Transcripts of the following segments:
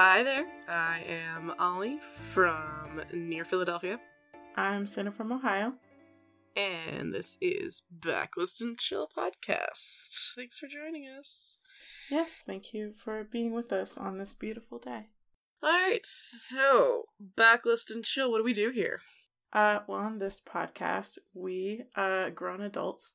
Hi there, I am Ollie from near Philadelphia, I'm Cinna from Ohio. and this is Backlist and Chill Podcast. Thanks for joining us. Yes, thank you for being with us on this beautiful day. Alright, so Backlist and Chill, what do we do here? Uh, well, on this podcast, we, uh, grown adults.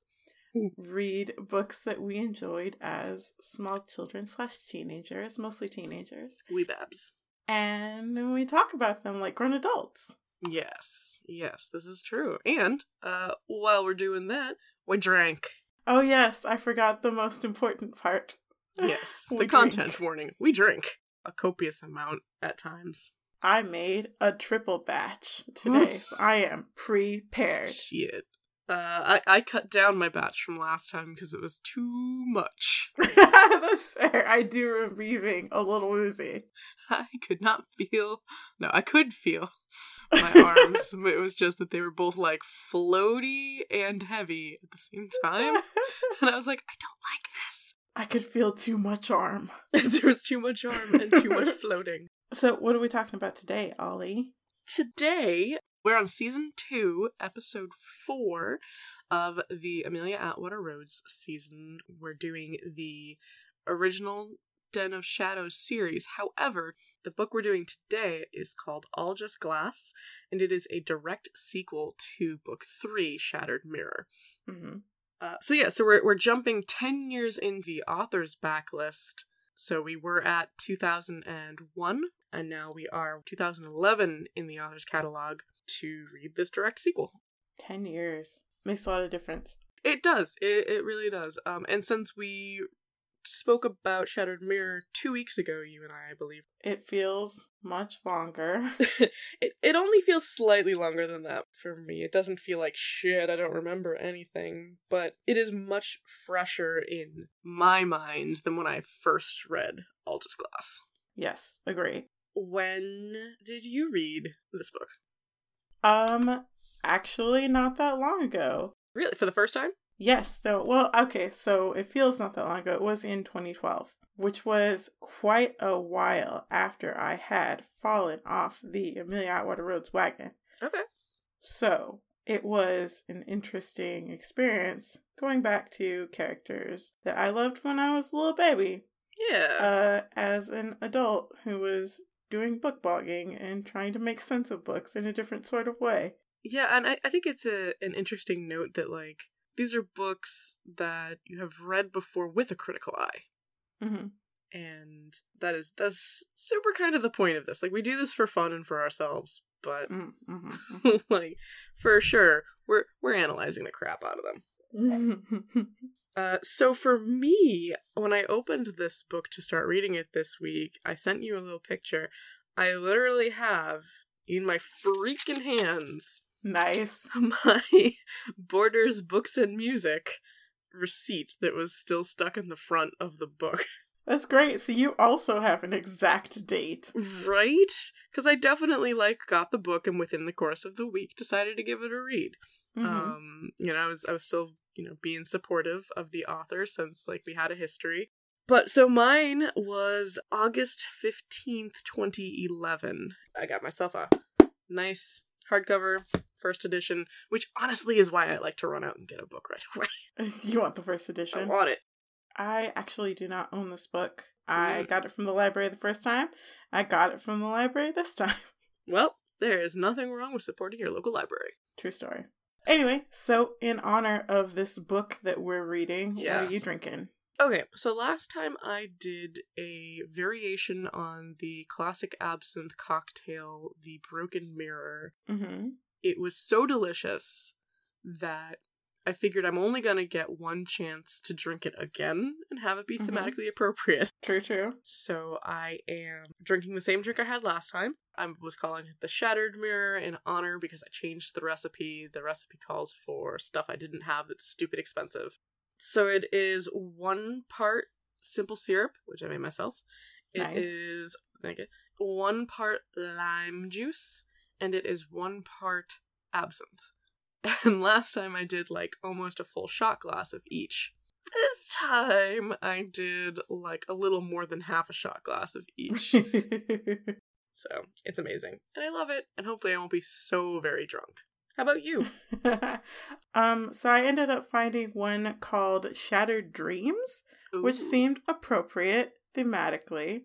read books that we enjoyed as small children slash teenagers, mostly teenagers, We Babs. and we talk about them like grown adults. Yes, yes, this is true. And, uh, while we're doing that, we drank. Oh yes, I forgot the most important part. Yes, the drink. content warning. We drink a copious amount at times. I made a triple batch today, so I am prepared. Shit. Uh, I, I cut down my batch from last time because it was too much. That's fair. I do remember you being a little woozy. I could not feel. No, I could feel my arms. it was just that they were both like floaty and heavy at the same time. And I was like, I don't like this. I could feel too much arm. there was too much arm and too much floating. So, what are we talking about today, Ollie? Today, we're on season two, episode four of the Amelia Atwater Rhodes season. We're doing the original Den of Shadows series. However, the book we're doing today is called All Just Glass, and it is a direct sequel to book three, Shattered Mirror. hmm Uh, so yeah, so we're we're jumping ten years in the author's backlist. So we were at 2001, and now we are 2011 in the author's catalog to read this direct sequel. 10 years. Makes a lot of difference. It does. It it really does. Um, and since we spoke about Shattered Mirror two weeks ago, you and I, I believe, It feels much longer. it it only feels slightly longer than that for me. It doesn't feel like shit. I don't remember anything, but it is much fresher in my mind than when I first read All Just Glass. yes, agree. When did you read this book? Um, actually, not that long ago. Really, for the first time? Yes, no, well, okay, so it feels not that long ago. It was in 2012, which was quite a while after I had fallen off the Amelia Atwater Rhodes wagon. Okay. So it was an interesting experience going back to characters that I loved when I was a little baby, Yeah. uh, as an adult who was doing book blogging and trying to make sense of books in a different sort of way. Yeah, and I, I think it's a an interesting note that like these are books that you have read before with a critical eye. hmm And that is that's super kind of the point of this. Like we do this for fun and for ourselves, but hmm like for sure we're we're analyzing the crap out of them. Uh so for me, when I opened this book to start reading it this week, I sent you a little picture. I literally have in my freaking hands nice. my Borders Books and Music receipt that was still stuck in the front of the book. That's great. So you also have an exact date. Right? Because I definitely like got the book and within the course of the week decided to give it a read. Mhm. Um, you know, I was I was still, you know, being supportive of the author since like we had a history. But so mine was August 15th, 2011. I got myself a nice hardcover first edition, which honestly is why I like to run out and get a book right away. you want the first edition? I want it. I actually do not own this book. I Mm. got it from the library the first time. I got it from the library this time. Well, there is nothing wrong with supporting your local library. True story. Anyway, so in honor of this book that we're reading, Yeah. what are you drinking? Okay, so last time I did a variation on the classic absinthe cocktail, the Broken Mirror. Mm-hmm. It was so delicious that I figured I'm only gonna get one chance to drink it again and have it be Mhm. thematically appropriate. True, true. So I am drinking the same drink I had last time. I was calling it the Shattered Mirror in honor because I changed the recipe. The recipe calls for stuff I didn't have that's stupid expensive. So it is one part simple syrup, which I made myself. It is Nice. like one part lime juice, and it is one part absinthe. And last time I did like almost a full shot glass of each. This time I did like a little more than half a shot glass of each. so it's amazing. And I love it. And hopefully I won't be so very drunk. How about you? um, so I ended up finding one called Shattered Dreams, which seemed appropriate thematically.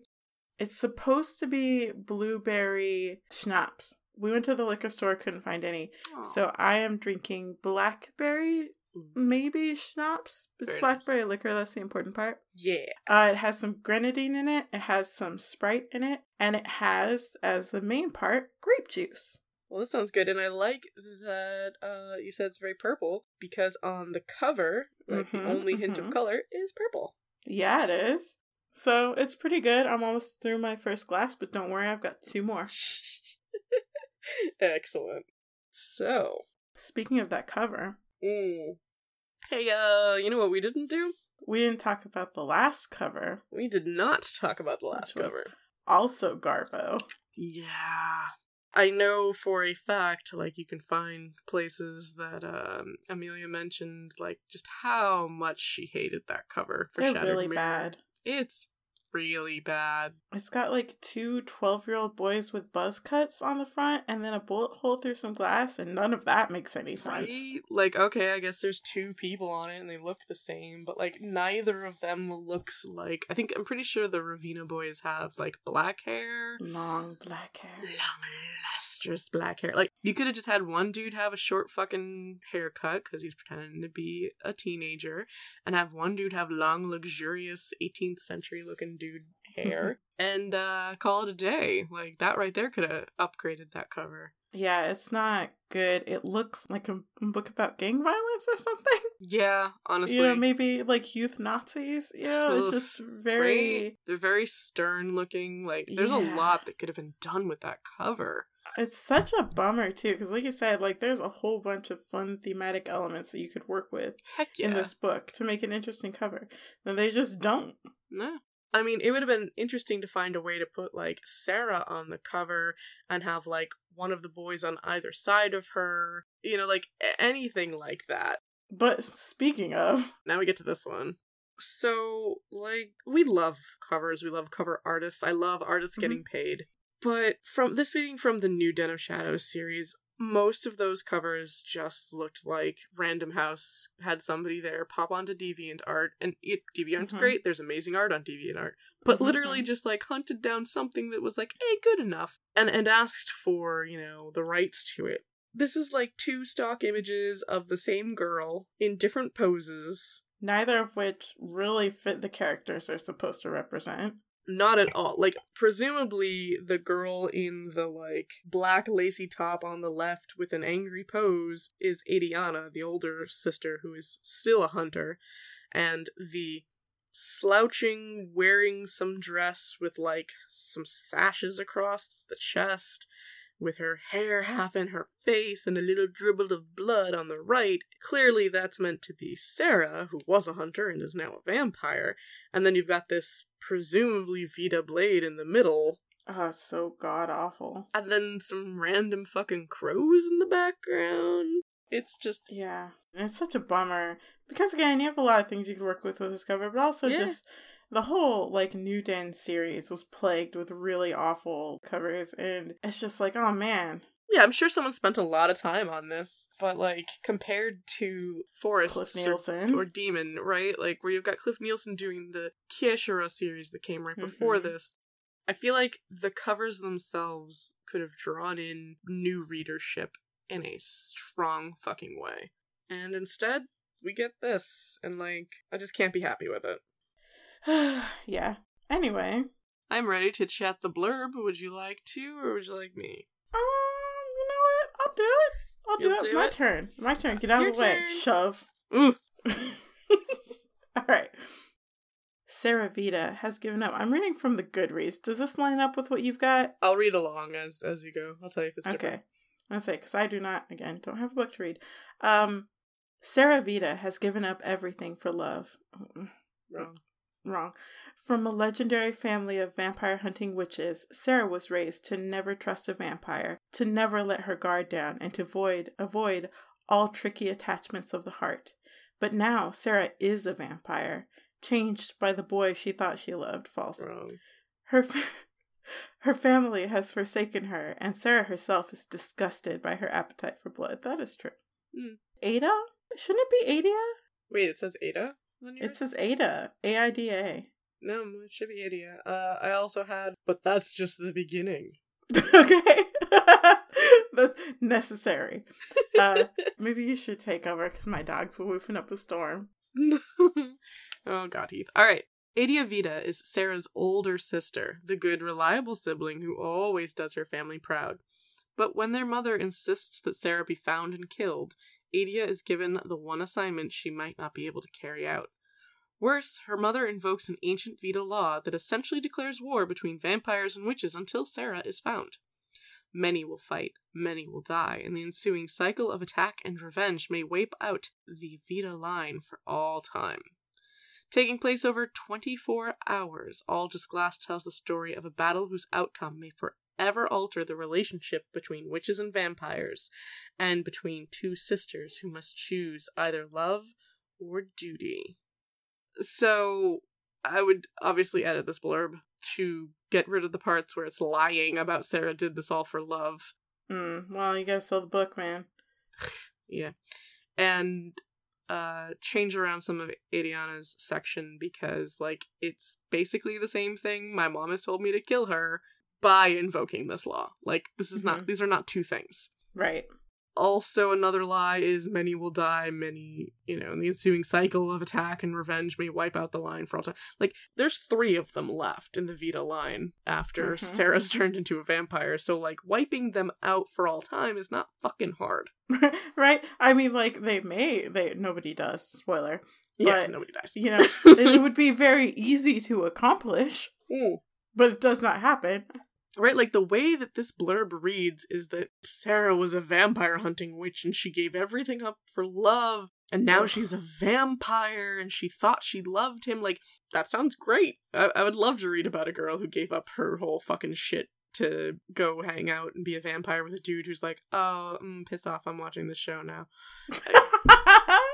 It's supposed to be blueberry schnapps. We went to the liquor store, couldn't find any. Aw. So I am drinking blackberry, maybe schnapps. It's Very blackberry liquor, that's the important part. yeah. Uh, it has some grenadine in it, it has some Sprite in it, and it has, as the main part, grape juice. Well, this sounds good, and I like that uh, you said it's very purple because on the cover, like Mhm, the only hint mhm. of color is purple. Yeah, it is. So it's pretty good. I'm almost through my first glass, but don't worry, I've got two more. Excellent. So, Speaking of that cover, mm. hey, uh, you know what we didn't do? we didn't talk about the last cover, We did not talk about the last cover. also Garbo. Yeah. I know for a fact, like, you can find places that um, Amelia mentioned, like, just how much she hated that cover for They're Shattered really Mirror. bad. It's really bad. It's got like two 12 year old boys with buzz cuts on the front and then a bullet hole through some glass, and none of that makes any sense. Right? Like, okay, I guess there's two people on it and they look the same, but like neither of them looks like I think I'm pretty sure the Ravena boys have like black hair. Long black hair. Long lustrous black hair. Like you could have just had one dude have a short fucking haircut because he's pretending to be a teenager, and have one dude have long, luxurious 18th century looking dude hair, and uh call it a day. Like that right there could have upgraded that cover. Yeah, it's not good. It looks like a book about gang violence or something. Yeah, honestly. you know, maybe like youth Nazis. Oof, it's just very. Right? They're very stern looking. Like, there's a lot that could have been done with that cover. It's such a bummer too, because like you said, like there's a whole bunch of fun thematic elements that you could work with Heck yeah. in this book to make an interesting cover. Then they just don't. No. I mean, it would have been interesting to find a way to put, like, Sarah on the cover and have, like, one of the boys on either side of her. You know, like, anything like that. But speaking of, Now we get to this one. So, like, we love covers. We love cover artists. I love artists Mhm. getting paid. But from this being from the new Den of Shadows series, most of those covers just looked like Random House had somebody there pop onto DeviantArt, and it, DeviantArt's Mhm. great. There's amazing art on DeviantArt, but Mhm, literally just like hunted down something that was like, hey, good enough, and and asked for you know the rights to it. This is like two stock images of the same girl in different poses. neither of which really fit the characters they're supposed to represent. Not at all. Like, presumably, the girl in the, like, black lacy top on the left with an angry pose is Adiana, the older sister who is still a hunter. And the slouching, wearing some dress with, like, some sashes across the chest, with her hair half in her face and a little dribble of blood on the right. Clearly, that's meant to be Sarah, who was a hunter and is now a vampire. And then you've got this presumably Vida Blade in the middle, Oh, so god awful. and then some random fucking crows in the background. It's just Yeah. And it's such a bummer. Because again, you have a lot of things you could work with with this cover, but also Yeah. just the whole like New Den series was plagued with really awful covers and it's just like, oh man. Yeah, I'm sure someone spent a lot of time on this, but like compared to Forest or, Nielsen. or Demon, right? Like where you've got Cliff Nielsen doing the Kiesha'ra series that came right before Mhm. this. I feel like the covers themselves could have drawn in new readership in a strong fucking way. And instead, we get this, and like, I just can't be happy with it. yeah. Anyway, I'm ready to chat the blurb. Would you like to, or would you like me? um, what? I'll do it. I'll do You'll it. do My it? turn. My turn. Get out Your of the way. turn. Shove. Ooh, All right. Sarah Vida has given up. I'm reading from the Goodreads. Does this line up with what you've got? I'll read along as as you go. I'll tell you if it's different. Okay. I say because I do not again don't have a book to read. Um, Sarah Vida has given up everything for love. Mm, Wrong. Wrong. From a legendary family of vampire hunting witches, Sarah was raised to never trust a vampire, to never let her guard down, and to avoid avoid all tricky attachments of the heart. But now Sarah is a vampire, changed by the boy she thought she loved. False. Wrong. Her f- her family has forsaken her, and Sarah herself is disgusted by her appetite for blood. That is true. Hmm. Ada? Shouldn't it be Ada? Wait, it says Ada? It says Ada. A I D A. No, it should be Ada. Uh, I also had, but that's just the beginning. okay. That's necessary. Uh, maybe you should take over because my dog's woofing up a storm. oh god, Heath. All right. Adia Vida is Sarah's older sister, the good, reliable sibling who always does her family proud. But when their mother insists that Sarah be found and killed, Adia is given the one assignment she might not be able to carry out. Worse, her mother invokes an ancient Vida law that essentially declares war between vampires and witches until Sarah is found. Many will fight, many will die, and the ensuing cycle of attack and revenge may wipe out the Vida line for all time. Taking place over 24 hours, All Just Glass tells the story of a battle whose outcome may forever alter the relationship between witches and vampires, and between two sisters who must choose either love or duty. So, I would obviously edit this blurb to get rid of the parts where it's lying about Sarah did this all for love. Mm, well, you gotta sell the book, man. Yeah. And uh change around some of Adriana's section because like it's basically the same thing. My mom has told me to kill her by invoking this law. Like this is not Mhm. these are not two things. Right. Also another lie is many will die, many, you know, and the ensuing cycle of attack and revenge may wipe out the line for all time. Like there's 3 of them left in the Vida line after Mhm. Sarah's turned into a vampire. So like wiping them out for all time is not fucking hard. right? I mean, like, they may, they, nobody does, spoiler. Yeah, But, nobody dies. You know, it would be very easy to accomplish, Mm. but it does not happen. Right, like the way that this blurb reads is that Sarah was a vampire hunting witch and she gave everything up for love, and now she's a vampire and she thought she loved him. Like, that sounds great. I-, I would love to read about a girl who gave up her whole fucking shit to go hang out and be a vampire with a dude who's like, oh, mm, piss off, I'm watching this show now.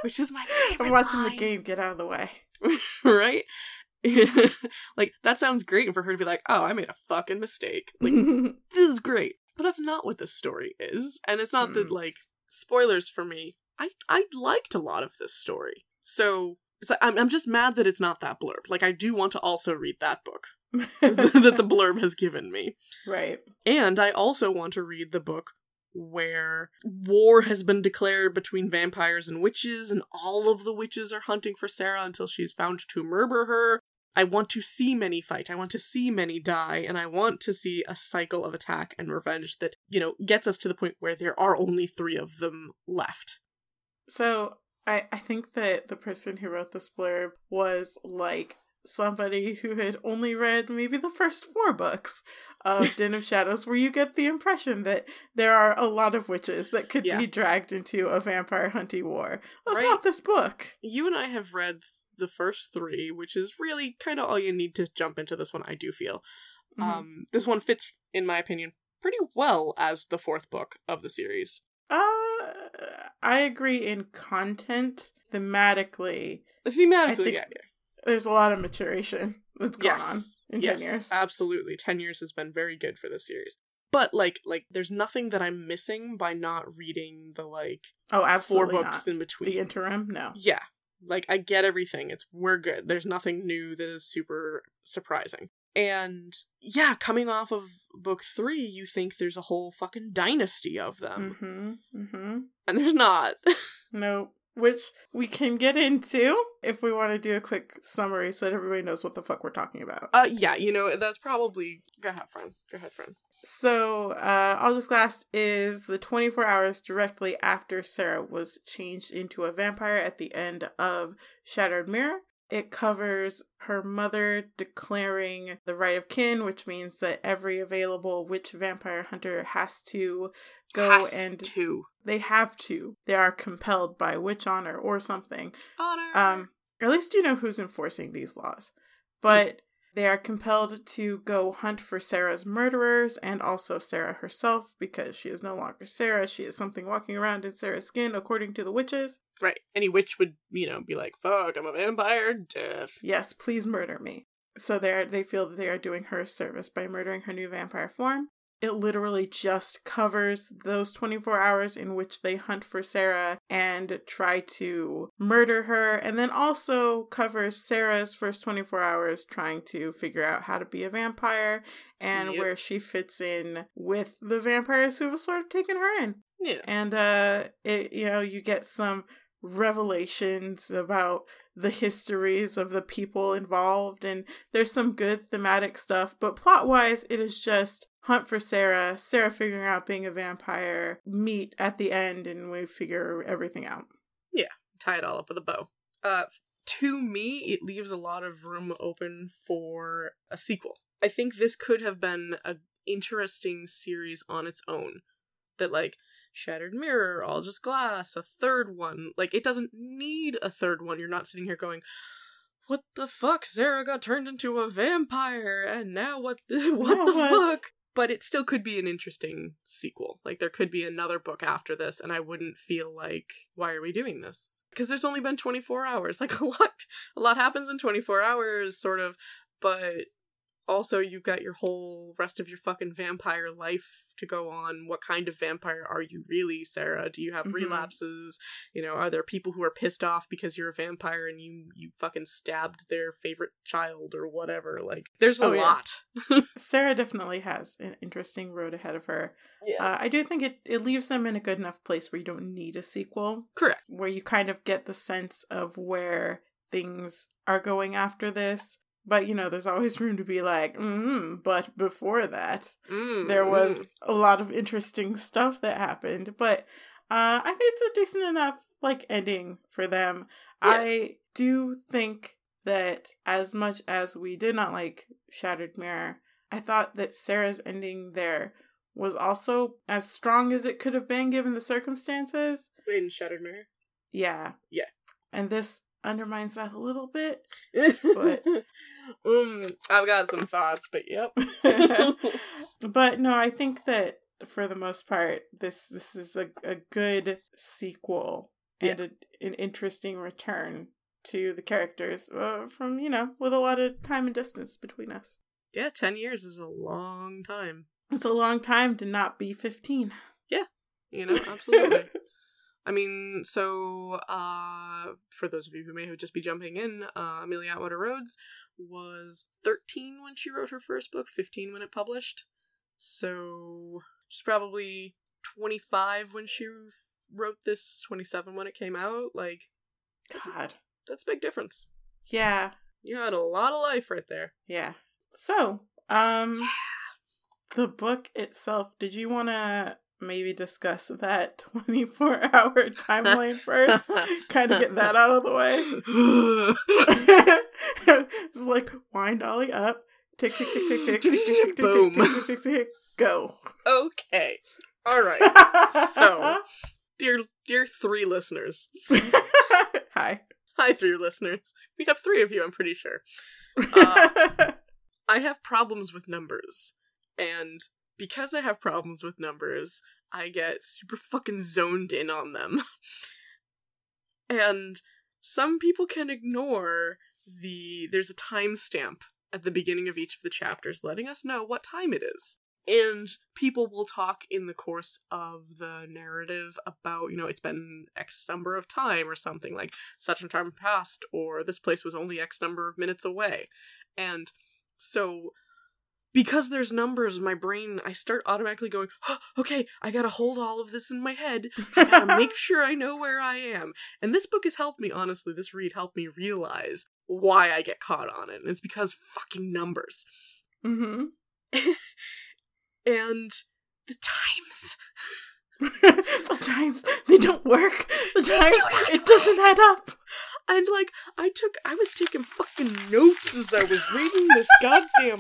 Which is my favorite. I'm watching the game get out of the way. right? like, that sounds great for her to be like, oh, I made a fucking mistake. Like, this is great. But that's not what this story is. And it's not that Hmm. like spoilers for me. I I liked a lot of this story. So it's like, I'm I'm just mad that it's not that blurb. Like I do want to also read that book that the blurb has given me. right. And I also want to read the book where war has been declared between vampires and witches, and all of the witches are hunting for Sarah until she's found to murder her. I want to see many fight. I want to see many die, and I want to see a cycle of attack and revenge that, you know, gets us to the point where there are only three of them left. So I I think that the person who wrote this blurb was like somebody who had only read maybe the first four books of Den of Shadows, where you get the impression that there are a lot of witches that could Yeah. be dragged into a vampire hunting war. That's Right. not this book. You and I have read the first three, which is really kind of all you need to jump into this one, I do feel. Mhm. Um, this one fits, in my opinion, pretty well as the fourth book of the series. Uh, I agree in content. Thematically, Thematically, yeah, yeah. there's a lot of maturation that's gone on in yes, 10 years. absolutely. Ten years has been very good for this series. But like, like, there's nothing that I'm missing by not reading the like Oh, four absolutely books not. in between. The interim? No. yeah, like I get everything. It's we're good. There's nothing new that is super surprising. And yeah, coming off of book three, you think there's a whole fucking dynasty of them, Mm-hmm. Mm-hmm. and there's not. No. Which we can get into if we want to do a quick summary so that everybody knows what the fuck we're talking about. uh, yeah, you know that's probably go ahead, friend. Go ahead, friend. So, uh, All Just Glass is the 24 hours directly after Sarah was changed into a vampire at the end of Shattered Mirror. It covers her mother declaring the right of kin, which means that every available witch vampire hunter has to go Has and to they have to. They are compelled by witch honor or something. honor. Um, at least you know who's enforcing these laws. But They are compelled to go hunt for Sarah's murderers and also Sarah herself because she is no longer Sarah. She is something walking around in Sarah's skin, according to the witches. Right. Any witch would, you know, be like, fuck, I'm a vampire, death. Yes, please murder me. So they are, they feel that they are doing her a service by murdering her new vampire form. It literally just covers those 24 hours in which they hunt for Sarah and try to murder her, and then also covers Sarah's first 24 hours trying to figure out how to be a vampire and Yep. where she fits in with the vampires who have sort of taken her in. Yeah. And uh it you know, you get some revelations about the histories of the people involved and there's some good thematic stuff, but plot wise it is just hunt for Sarah, Sarah figuring out being a vampire, meet at the end and we figure everything out. Yeah, tie it all up with a bow. Uh, to me, it leaves a lot of room open for a sequel. I think this could have been a interesting series on its own. That like Shattered Mirror, All Just Glass, a third one. Like it doesn't need a third one. You're not sitting here going, "What the fuck? Sarah got turned into a vampire, and now what? The, what Now the what?" fuck?" But it still could be an interesting sequel. Like there could be another book after this, and I wouldn't feel like, "Why are we doing this?" Because there's only been 24 hours. Like a lot, a lot happens in 24 hours, sort of. But also you've got your whole rest of your fucking vampire life to go on what kind of vampire are you really sarah do you have Mhm. relapses you know are there people who are pissed off because you're a vampire and you you fucking stabbed their favorite child or whatever like there's a Oh, yeah. lot Sarah definitely has an interesting road ahead of her. Uh, I do think it, it leaves them in a good enough place where you don't need a sequel. correct where you kind of get the sense of where things are going after this. But you know, there's always room to be like, mm but before that, Mm, there was mm. a lot of interesting stuff that happened. But uh, I think it's a decent enough like ending for them. Yeah. I do think that as much as we did not like Shattered Mirror, I thought that Sarah's ending there was also as strong as it could have been given the circumstances. in shattered mirror Yeah. Yeah. And this undermines that a little bit. But um i've got some thoughts but yep but no, I think that for the most part, this this is a, a good sequel and a, an interesting return to the characters uh, from, you know, with a lot of time and distance between us. yeah 10 years is a long time It's a long time to not be 15. Yeah, you know absolutely I mean, so uh for those of you who may have just be jumping in, uh Amelia Atwater Rhodes was 13 when she wrote her first book, 15 when it published. So she's probably 25 when she wrote this, 27 when it came out. Like God. that's a big difference. Yeah. You had a lot of life right there. Yeah. So, um the book itself, did you want to maybe discuss that 24 hour timeline first? kind of get that out of the way. it's like wind Ollie up. Tick tick tick tick tick tick tick tick tick tick tick tick tick tick go. okay. All right. So- Dear dear 3 listeners. Hi. Hi 3 listeners. We have 3 of you, I'm pretty sure. Uh, I have problems with numbers. And because I have problems with numbers, I get super fucking zoned in on them. and some people can ignore the there's a timestamp at the beginning of each of the chapters letting us know what time it is. And people will talk in the course of the narrative about, you know, it's been X number of time or something like such and time passed, or this place was only X number of minutes away. And so because there's numbers, my brain, I start automatically going, oh, okay, I gotta hold all of this in my head. I gotta make sure I know where I am. And this book has helped me, honestly, this read helped me realize why I get caught on it. And it's because fucking numbers. mm-hmm. And the times. the times they don't work. The times it doesn't add up. And like, I took, I was taking fucking notes as I was reading this goddamn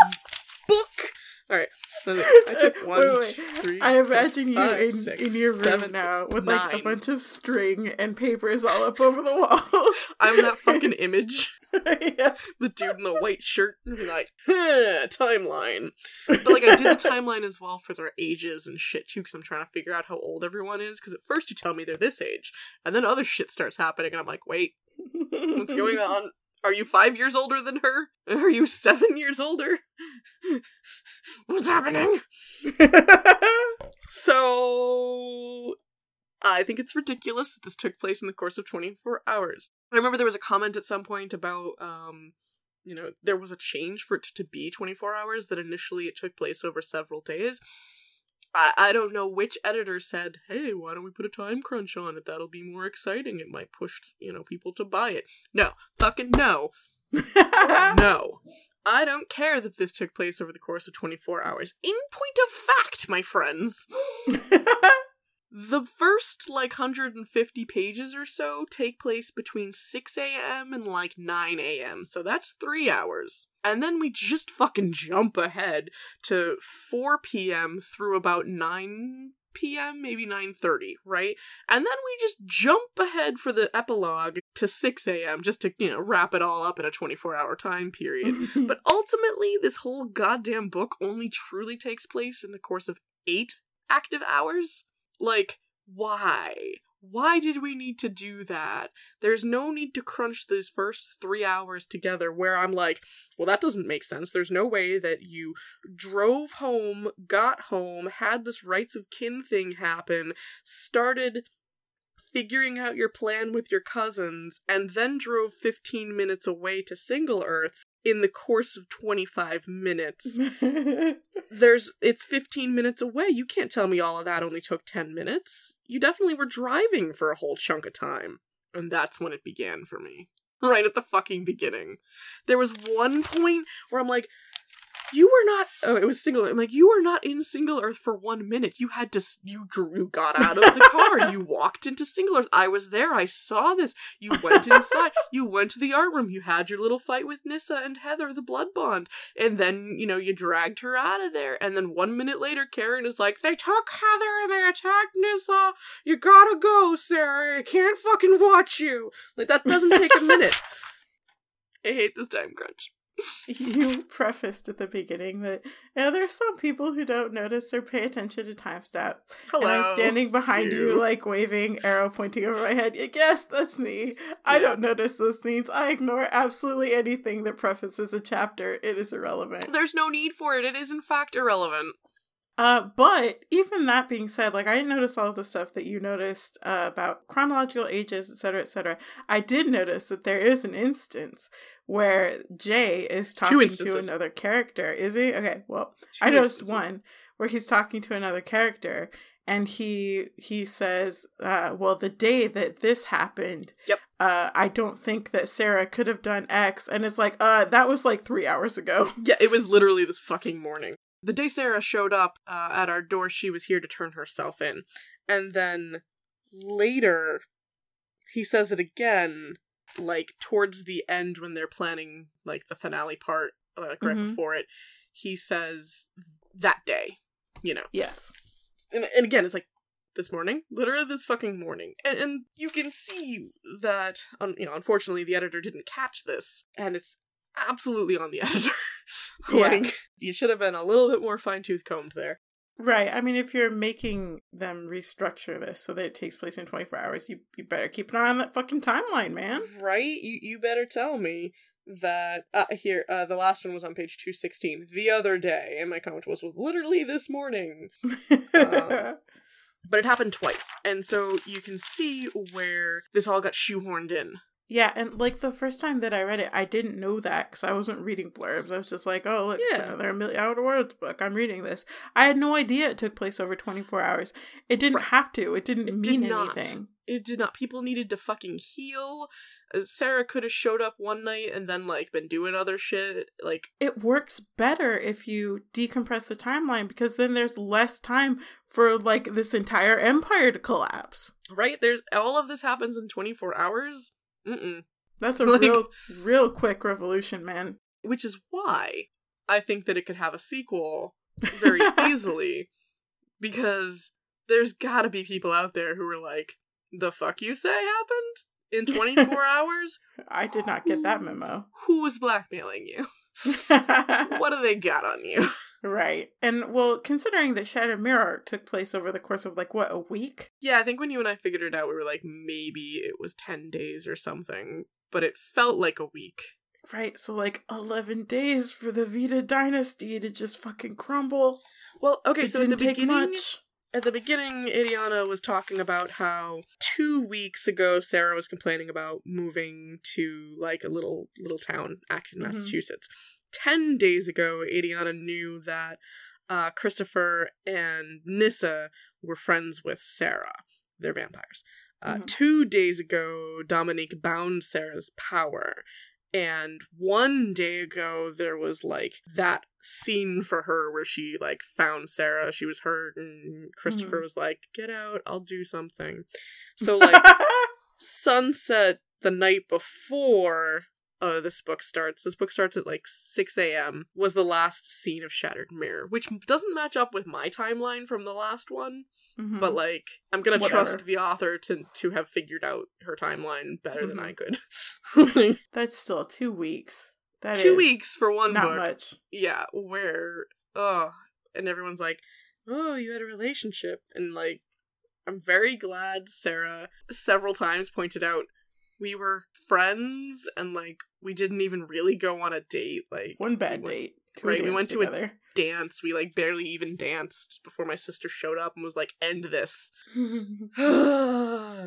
book. All right. I took one, Wait, wait. three, I imagine you five, in, six, in your room seven, now with like a bunch of string and papers all up over the walls. I'm that fucking image. yeah. The dude in the white shirt and be like, huh, timeline. But like, I did the timeline as well for their ages and shit too, because I'm trying to figure out how old everyone is. Because at first you tell me they're this age, and then other shit starts happening, and I'm like, wait, what's going on? Are you five years older than her? Are you seven years older? What's happening? So I think it's ridiculous that this took place in the course of 24 hours. I remember there was a comment at some point about um you know, there was a change for it to be 24 hours that initially it took place over several days. I, I don't know which editor said, hey, why don't we put a time crunch on it? That'll be more exciting. It might push, you know, people to buy it. No. Fucking no. No. I don't care that this took place over the course of 24 hours. In point of fact, my friends, the first like 150 pages or so take place between 6 a.m. and like 9 a.m. So that's three hours. And then we just fucking jump ahead to 4 p.m. through about 9 p.m., maybe 9:30, right? And then we just jump ahead for the epilogue to 6 a.m. just to, you know, wrap it all up in a 24-hour time period. But ultimately, this whole goddamn book only truly takes place in the course of eight active hours. Like, why? Why did we need to do that? There's no need to crunch those first three hours together where I'm like, well, that doesn't make sense. There's no way that you drove home, got home, had this rights of kin thing happen, started figuring out your plan with your cousins, and then drove 15 minutes away to SingleEarth in the course of 25 minutes. There's it's 15 minutes away. You can't tell me all of that only took 10 minutes. You definitely were driving for a whole chunk of time. And that's when it began for me. Right at the fucking beginning. There was one point where I'm like, you were not. Oh, it was single. I'm like, you were not in SingleEarth for one minute. You had to. You drew. You got out of the car. you walked into SingleEarth. I was there. I saw this. You went inside. you went to the art room. You had your little fight with Nissa and Heather, the blood bond, and then you know you dragged her out of there. And then one minute later, Karen is like, "They took Heather and they attacked Nissa. You gotta go, Sarah. I can't fucking watch you." Like that doesn't take a minute. I hate this time crunch. you prefaced at the beginning that yeah, there's some people who don't notice or pay attention to time step. Hello. And I'm standing behind It's you, like waving, arrow pointing over my head. Yes, that's me. I don't notice those things. I ignore absolutely anything that prefaces a chapter. It is irrelevant. There's no need for it. It is in fact irrelevant. Uh, but even that being said, like I didn't notice all the stuff that you noticed uh, about chronological ages, et cetera, et cetera. I did notice that there is an instance where Jay is talking to another character. Is he? Okay, well, Two I noticed instances. one where he's talking to another character and he he says, uh, well, the day that this happened, Yep. uh, I don't think that Sarah could have done X. And it's like, uh, that was like three hours ago. Yeah, it was literally this fucking morning. The day Sarah showed up uh, at our door, she was here to turn herself in. And then later, he says it again, like towards the end when they're planning like the finale part, like right Mhm. before it. He says that day, you know. Yes. and, and again, it's like this morning, literally this fucking morning, and, and you can see that, um, you know, unfortunately, the editor didn't catch this, and it's absolutely on the editor. Yeah. like, you should have been a little bit more fine tooth combed there. Right. I mean, if you're making them restructure this so that it takes place in 24 hours, you, you better keep an eye on that fucking timeline, man. Right? You you better tell me that uh, here uh, the last one was on page 216 the other day and my comment was was literally this morning Um, but it happened twice and so you can see where this all got shoehorned in yeah, and like the first time that I read it, I didn't know that because I wasn't reading blurbs. I was just like, oh, look, it's Yeah. another Amelia Atwater Rhodes book. I'm reading this. I had no idea it took place over 24 hours. It didn't Right. have to, it didn't It did mean not. anything. It did not. People needed to fucking heal. Uh, Sarah could have showed up one night and then like been doing other shit. Like It works better if you decompress the timeline because then there's less time for like this entire empire to collapse. right there's all of this happens in 24 hours. Mm-mm. That's a Like- real, real quick revolution, man. Which is why I think that it could have a sequel very easily because there's gotta be people out there who are like, the fuck you say happened in 24 hours? I did not get that memo. Who was blackmailing you? what do they got on you? Right. And well, considering that Shattered Mirror took place over the course of like what, a week? Yeah, I think when you and I figured it out, we were like, maybe it was 10 days or something, but it felt like a week. Right, so like 11 days for the Vida dynasty to just fucking crumble. Well, okay, It so at the beginning, much. at the beginning, Idiana was talking about how two weeks ago Sarah was complaining about moving to like a little little town, Acton, Mhm. Massachusetts. Ten days ago, Adiana knew that uh, Christopher and Nissa were friends with Sarah. They're vampires. Uh, Mhm. Two days ago, Dominique bound Sarah's power. And one day ago, there was like that scene for her where she like found Sarah. She was hurt, and Christopher Mhm. was like, "Get out! I'll do something." So like sunset the night before uh, this book starts. This book starts at like six a.m. Was the last scene of Shattered Mirror, which doesn't match up with my timeline from the last one. Mhm. But like, I'm gonna Whatever. trust the author to to have figured out her timeline better than Mhm. I could. Like, that's still two weeks. That two weeks for one not book. much. Yeah, where oh, and everyone's like, "Oh, you had a relationship," and like, I'm very glad Sarah several times pointed out we were friends and like we didn't even really go on a date. Like One bad we went- date. Two right, we went to a- dance. We like barely even danced before my sister showed up and was like, "End this."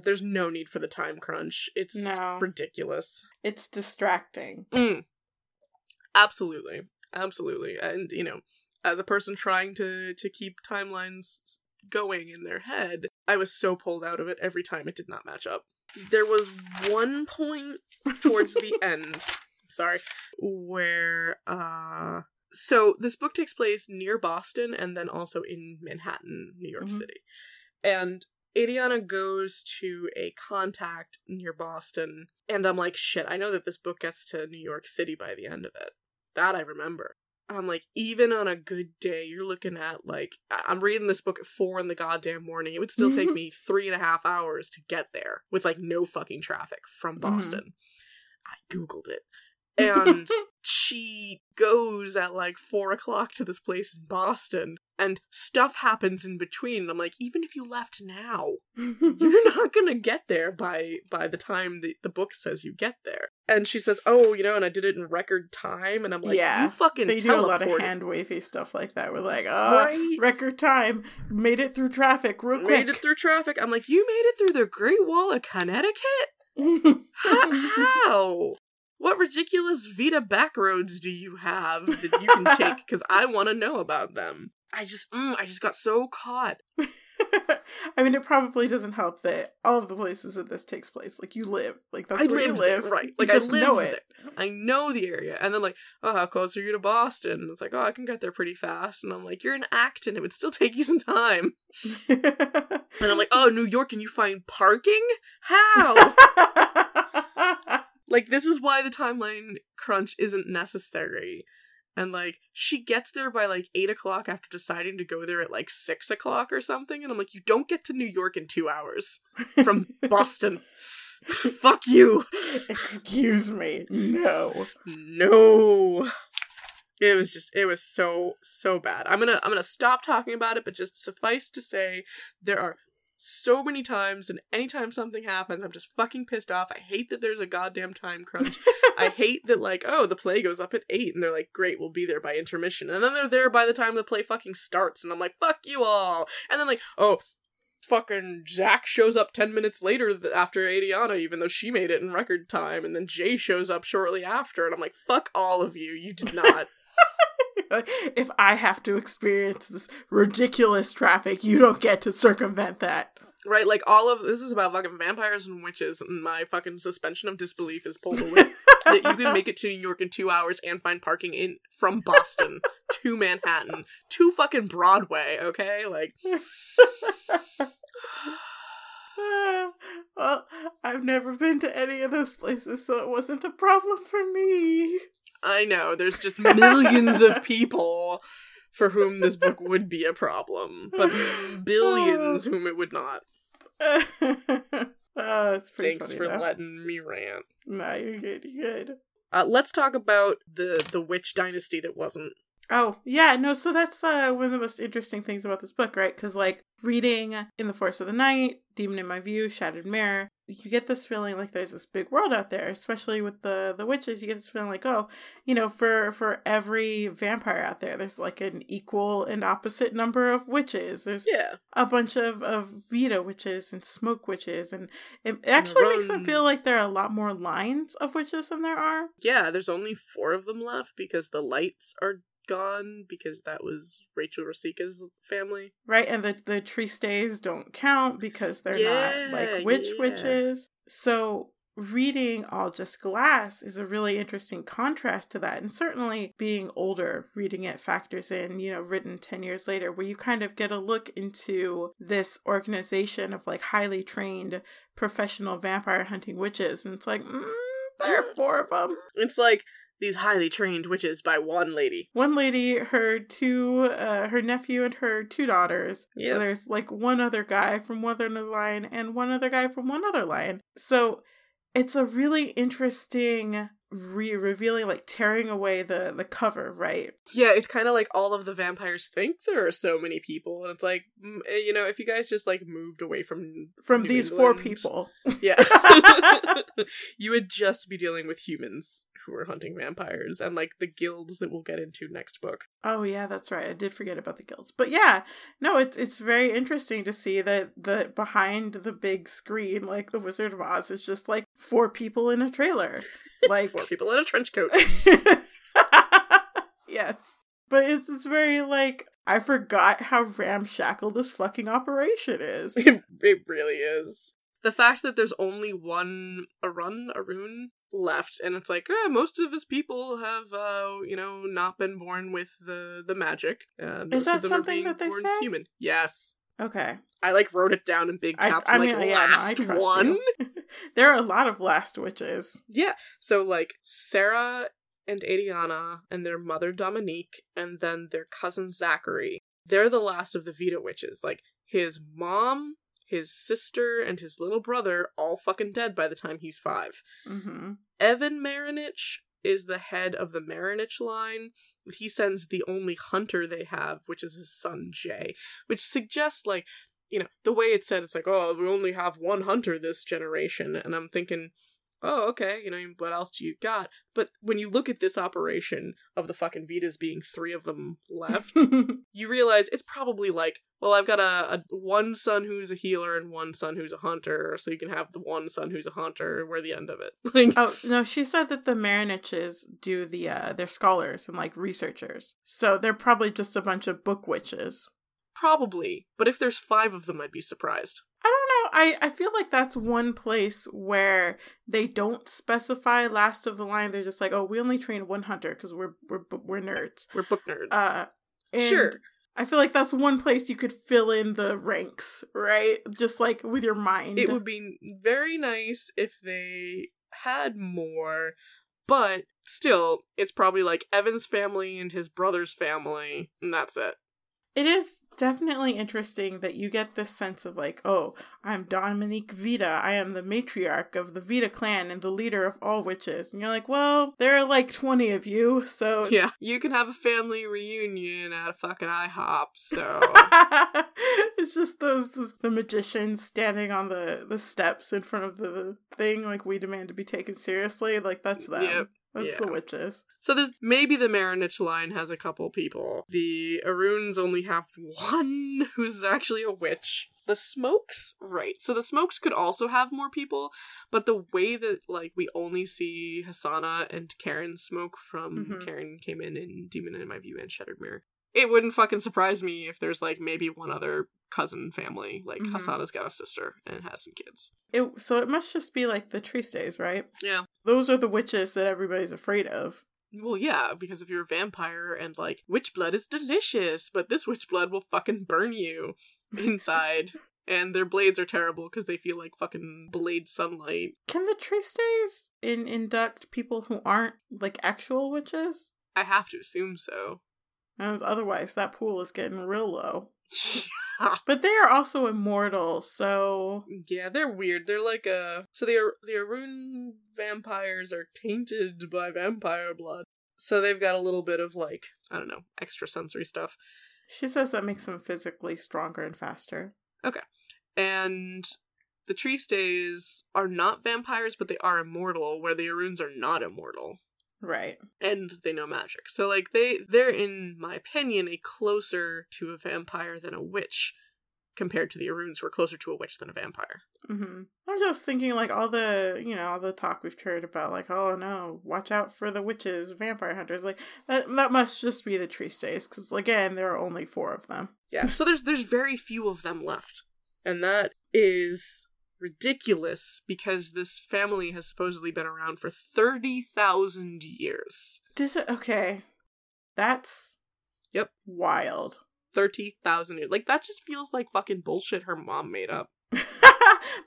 There's no need for the time crunch. It's No. ridiculous. it's distracting. Mm. Absolutely. Absolutely. And you know, as a person trying to to keep timelines going in their head, I was so pulled out of it every time it did not match up. There was one point towards the end, sorry, where uh so this book takes place near Boston and then also in Manhattan, New York Mhm. City. And Adiana goes to a contact near Boston, and I'm like, shit, I know that this book gets to New York City by the end of it. That I remember. I'm like, even on a good day, you're looking at like, I'm reading this book at four in the goddamn morning. It would still take me three and a half hours to get there with like no fucking traffic from Mhm. Boston. I Googled it. And she goes at like four o'clock to this place in Boston, and stuff happens in between. And I'm like, even if you left now, you're not gonna get there by by the time the, the book says you get there. And she says, "Oh, you know," and I did it in record time. And I'm like, Yeah, "You fucking they do a lot of teleported." hand wavy stuff like that. We're like, oh, Right? record time, made it through traffic real quick. Made it through traffic. I'm like, you made it through the Great Wall of Connecticut? How? What ridiculous Vida backroads do you have that you can take? Because I want to know about them. I just, mm, I just got so caught. I mean, it probably doesn't help that all of the places that this takes place, like you live, like that's I where you live, there, right? Like I know there. it. I know the area. And then like, oh, how close are you to Boston? And it's like, oh, I can get there pretty fast. And I'm like, you're in Acton. It would still take you some time. And I'm like, oh, New York, and you find parking? How? Like this is why the timeline crunch isn't necessary. And like she gets there by like eight o'clock after deciding to go there at like six o'clock or something and i'm like you don't get to new york in two hours from boston. Fuck you. Excuse me, no. no. It was just it was so so bad. I'm gonna i'm gonna stop talking about it but just suffice to say there are so many times and anytime something happens i'm just fucking pissed off i hate that there's a goddamn time crunch I hate that, like, oh, the play goes up at 8, and they're like, great, we'll be there by intermission. And then they're there by the time the play fucking starts, and I'm like, fuck you all. And then, like, oh, fucking Zach shows up 10 minutes later th- after Adiana, even though she made it in record time, and then Jay shows up shortly after, and I'm like, fuck all of you, you did not. if I have to experience this ridiculous traffic, you don't get to circumvent that. right? Like, all of this is about fucking vampires and witches, and my fucking suspension of disbelief is pulled away. that you can make it to New York in two hours and find parking in from Boston to Manhattan to fucking Broadway, okay? Like, well, I've never been to any of those places, so it wasn't a problem for me. I know, there's just millions of people for whom this book would be a problem, but billions whom it would not. oh, it's pretty Thanks for though. letting me rant. Nah, you're good. You're good. Uh, let's talk about the the witch dynasty that wasn't. Oh, yeah, no, so that's uh, one of the most interesting things about this book, right? Because, like, reading In the Forest of the Night, Demon in My View, Shattered Mirror, you get this feeling like there's this big world out there, especially with the, the witches. You get this feeling like, oh, you know, for, for every vampire out there, there's like an equal and opposite number of witches. There's Yeah, a bunch of, of Vida witches and smoke witches, and it, it actually makes them feel like there are a lot more lines of witches than there are. yeah. There's only four of them left because the lights are gone because that was Rachel Rosica's family. Right, and the the tristes don't count because they're Yeah, not like witch yeah. witches. So reading all just glass is a really interesting contrast to that and certainly being older reading it factors in you know written 10 years later where you kind of get a look into this organization of like highly trained professional vampire hunting witches and it's like mm, there are four of them It's like these highly trained witches by one lady. one lady, her two, uh, her nephew, and her two daughters. Yeah. There's like one other guy from one other line and one other guy from one other line. So it's a really interesting re revealing, like tearing away the the cover, right? Yeah, it's kind of like all of the vampires think there are so many people, and it's like, mm, eh, you know, if you guys just like moved away from From New these four people. yeah, you would just be dealing with humans who are hunting vampires and like the guilds that we'll get into next book. Oh yeah, that's right. I did forget about the guilds. But yeah, no, it's it's very interesting to see that the behind the big screen, like the Wizard of Oz, is just like four people in a trailer. Like People in a trench coat. yes. But it's it's very like I forgot how ramshackle this fucking operation is. it, it really is. The fact that there's only one Arun, Arun left, and it's like, eh, most of his people have, uh, you know, not been born with the the magic. Uh, most that something that they born say? human. Yes, Okay. I like wrote it down in big caps. I like mean, yeah, no, I trust one. you. there are a lot of last witches. Yeah. So like Sarah and Adianna and their mother Dominique and then their cousin Zachary. They're the last of the Vida witches. Like his mom, his sister, and his little brother all fucking dead by the time he's five. Mm-hmm. Evan Marinitch is the head of the Marinitch line. He sends the only hunter they have, which is his son Jay, which suggests like, you know, the way it's said, it's like, oh, we only have one hunter this generation, and I'm thinking, oh, okay, you know, what else do you got? But when you look at this operation of the fucking Vidas being three of them left, you realize it's probably like, well, I've got a, a one son who's a healer and one son who's a hunter, so you can have the one son who's a hunter. We're the end of it. Like, oh no, she said that the Marinitches do the uh they're scholars and like researchers. So they're probably just a bunch of book witches. Probably, but if there's five of them, I'd be surprised. I don't know. I, I feel like that's one place where they don't specify last of the line. They're just like, oh, we only train one hunter because we're we're we're nerds. We're book nerds. Uh, and sure. I feel like that's one place you could fill in the ranks, right? Just like with your mind. It would be very nice if they had more, but still, it's probably like Evan's family and his brother's family, and that's it. It is definitely interesting that you get this sense of like, oh, I'm Dominique Vida. I am the matriarch of the Vida clan and the leader of all witches. And you're like, well, there are like 20 of you, so. Yeah, you can have a family reunion at a fucking IHOP, so. it's just those, those the magicians standing on the the steps in front of the thing like we demand to be taken seriously like that's them Yep, that's the witches So there's maybe the Marinitch line has a couple people. The Aruns only have one who's actually a witch. The Smokes, right. So the Smokes could also have more people, but the way that like we only see Hasana and Caryn Smoke from Mhm. Caryn came in in Demon in My View and Shattered Mirror. It wouldn't fucking surprise me if there's like maybe one other cousin family. Like Mhm. Hasana's got a sister and has some kids. it so it must just be like the tristes right Yeah. Those are the witches that everybody's afraid of Well, yeah, because if you're a vampire and like witch blood is delicious, but this witch blood will fucking burn you inside. and their blades are terrible because they feel like fucking blade sunlight. can the tristes in induct people who aren't like actual witches I have to assume so. And otherwise, that pool is getting real low. But they are also immortal, so yeah, they're weird. They're like a so the the Arun vampires are tainted by vampire blood. So they've got a little bit of like, I don't know, extra sensory stuff. she says that makes them physically stronger and faster. Okay, and the tristes are not vampires, but they are immortal, where the Aruns are not immortal. Right. And they know magic. So like they they're in my opinion a closer to a vampire than a witch compared to the Aruns who are closer to a witch than a vampire. hmm I'm just thinking, like, all the, you know, all the talk we've heard about, like, oh no, watch out for the witches, vampire hunters. Like, that, that must just be the tristes, because, again, there are only four of them. Yeah. So there's there's very few of them left. And that is ridiculous because this family has supposedly been around for 30,000 years. Does it, okay. That's. Yep. Wild. 30,000 years. Like that just feels like fucking bullshit her mom made up.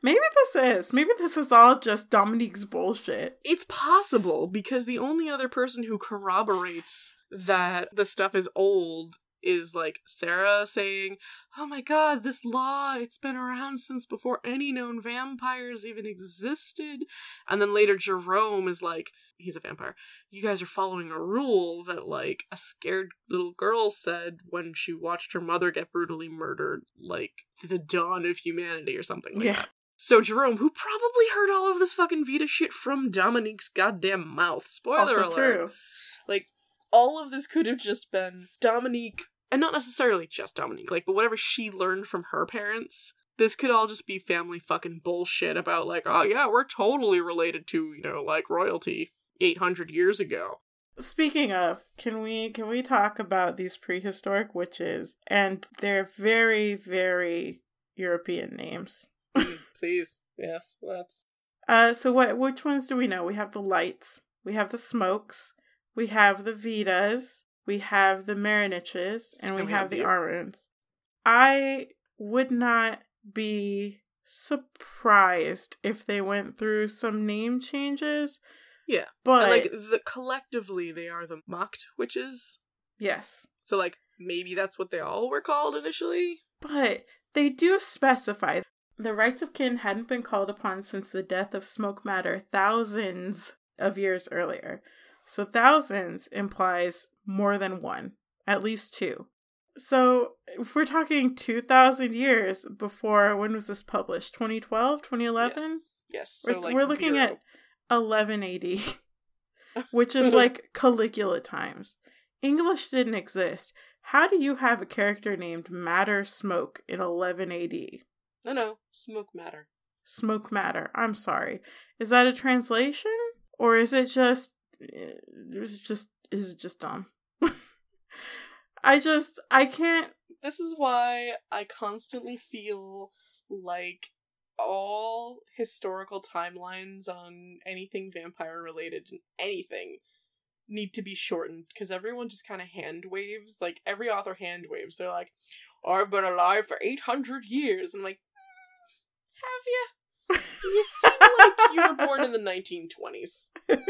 maybe this is. Maybe this is all just Dominique's bullshit. It's possible because the only other person who corroborates that the stuff is old is like Sarah saying, "Oh my god, this law, it's been around since before any known vampires even existed." And then later Jerome is like, he's a vampire. You guys are following a rule that like a scared little girl said when she watched her mother get brutally murdered, like the dawn of humanity or something like Yeah. that. So Jerome, who probably heard all of this fucking Vida shit from Dominique's goddamn mouth. Spoiler also alert. true. Like all of this could have just been Dominique and not necessarily just Dominique, like but whatever she learned from her parents. This could all just be family fucking bullshit about like, oh yeah, we're totally related to, you know, like royalty 800 years ago. Speaking of, can we can we talk about these prehistoric witches and their very very European names? Please. Yes, let's. Uh, so what? Which ones do we know? We have the lights. We have the smokes. We have the Vidas. We have the Marinitches, and we, And we have, have the Aruns. I would not be surprised if they went through some name changes. Yeah. but like the collectively they are the Macht witches. yes, So like maybe that's what they all were called initially. but they do specify the rights of kin hadn't been called upon since the death of Smoke Matter thousands of years earlier. So thousands implies more than one, at least two. So if we're talking 2000 years before when was this published? 2012, 2011? Yes. Yes. We're, So like we're looking zero. at 1180, which is like Caligula times. English didn't exist. How do you have a character named Matter Smoke in 1180? No, no, smoke matter. Smoke Matter. I'm sorry. Is that a translation or is it just is it just is just dumb? I just I can't This is why I constantly feel like all historical timelines on anything vampire related and anything need to be shortened because everyone just kind of hand waves. Like every author hand waves. They're like, "I've been alive for eight hundred years," and I'm like, "Mm, "Have you? You seem like you were born in the 1920s.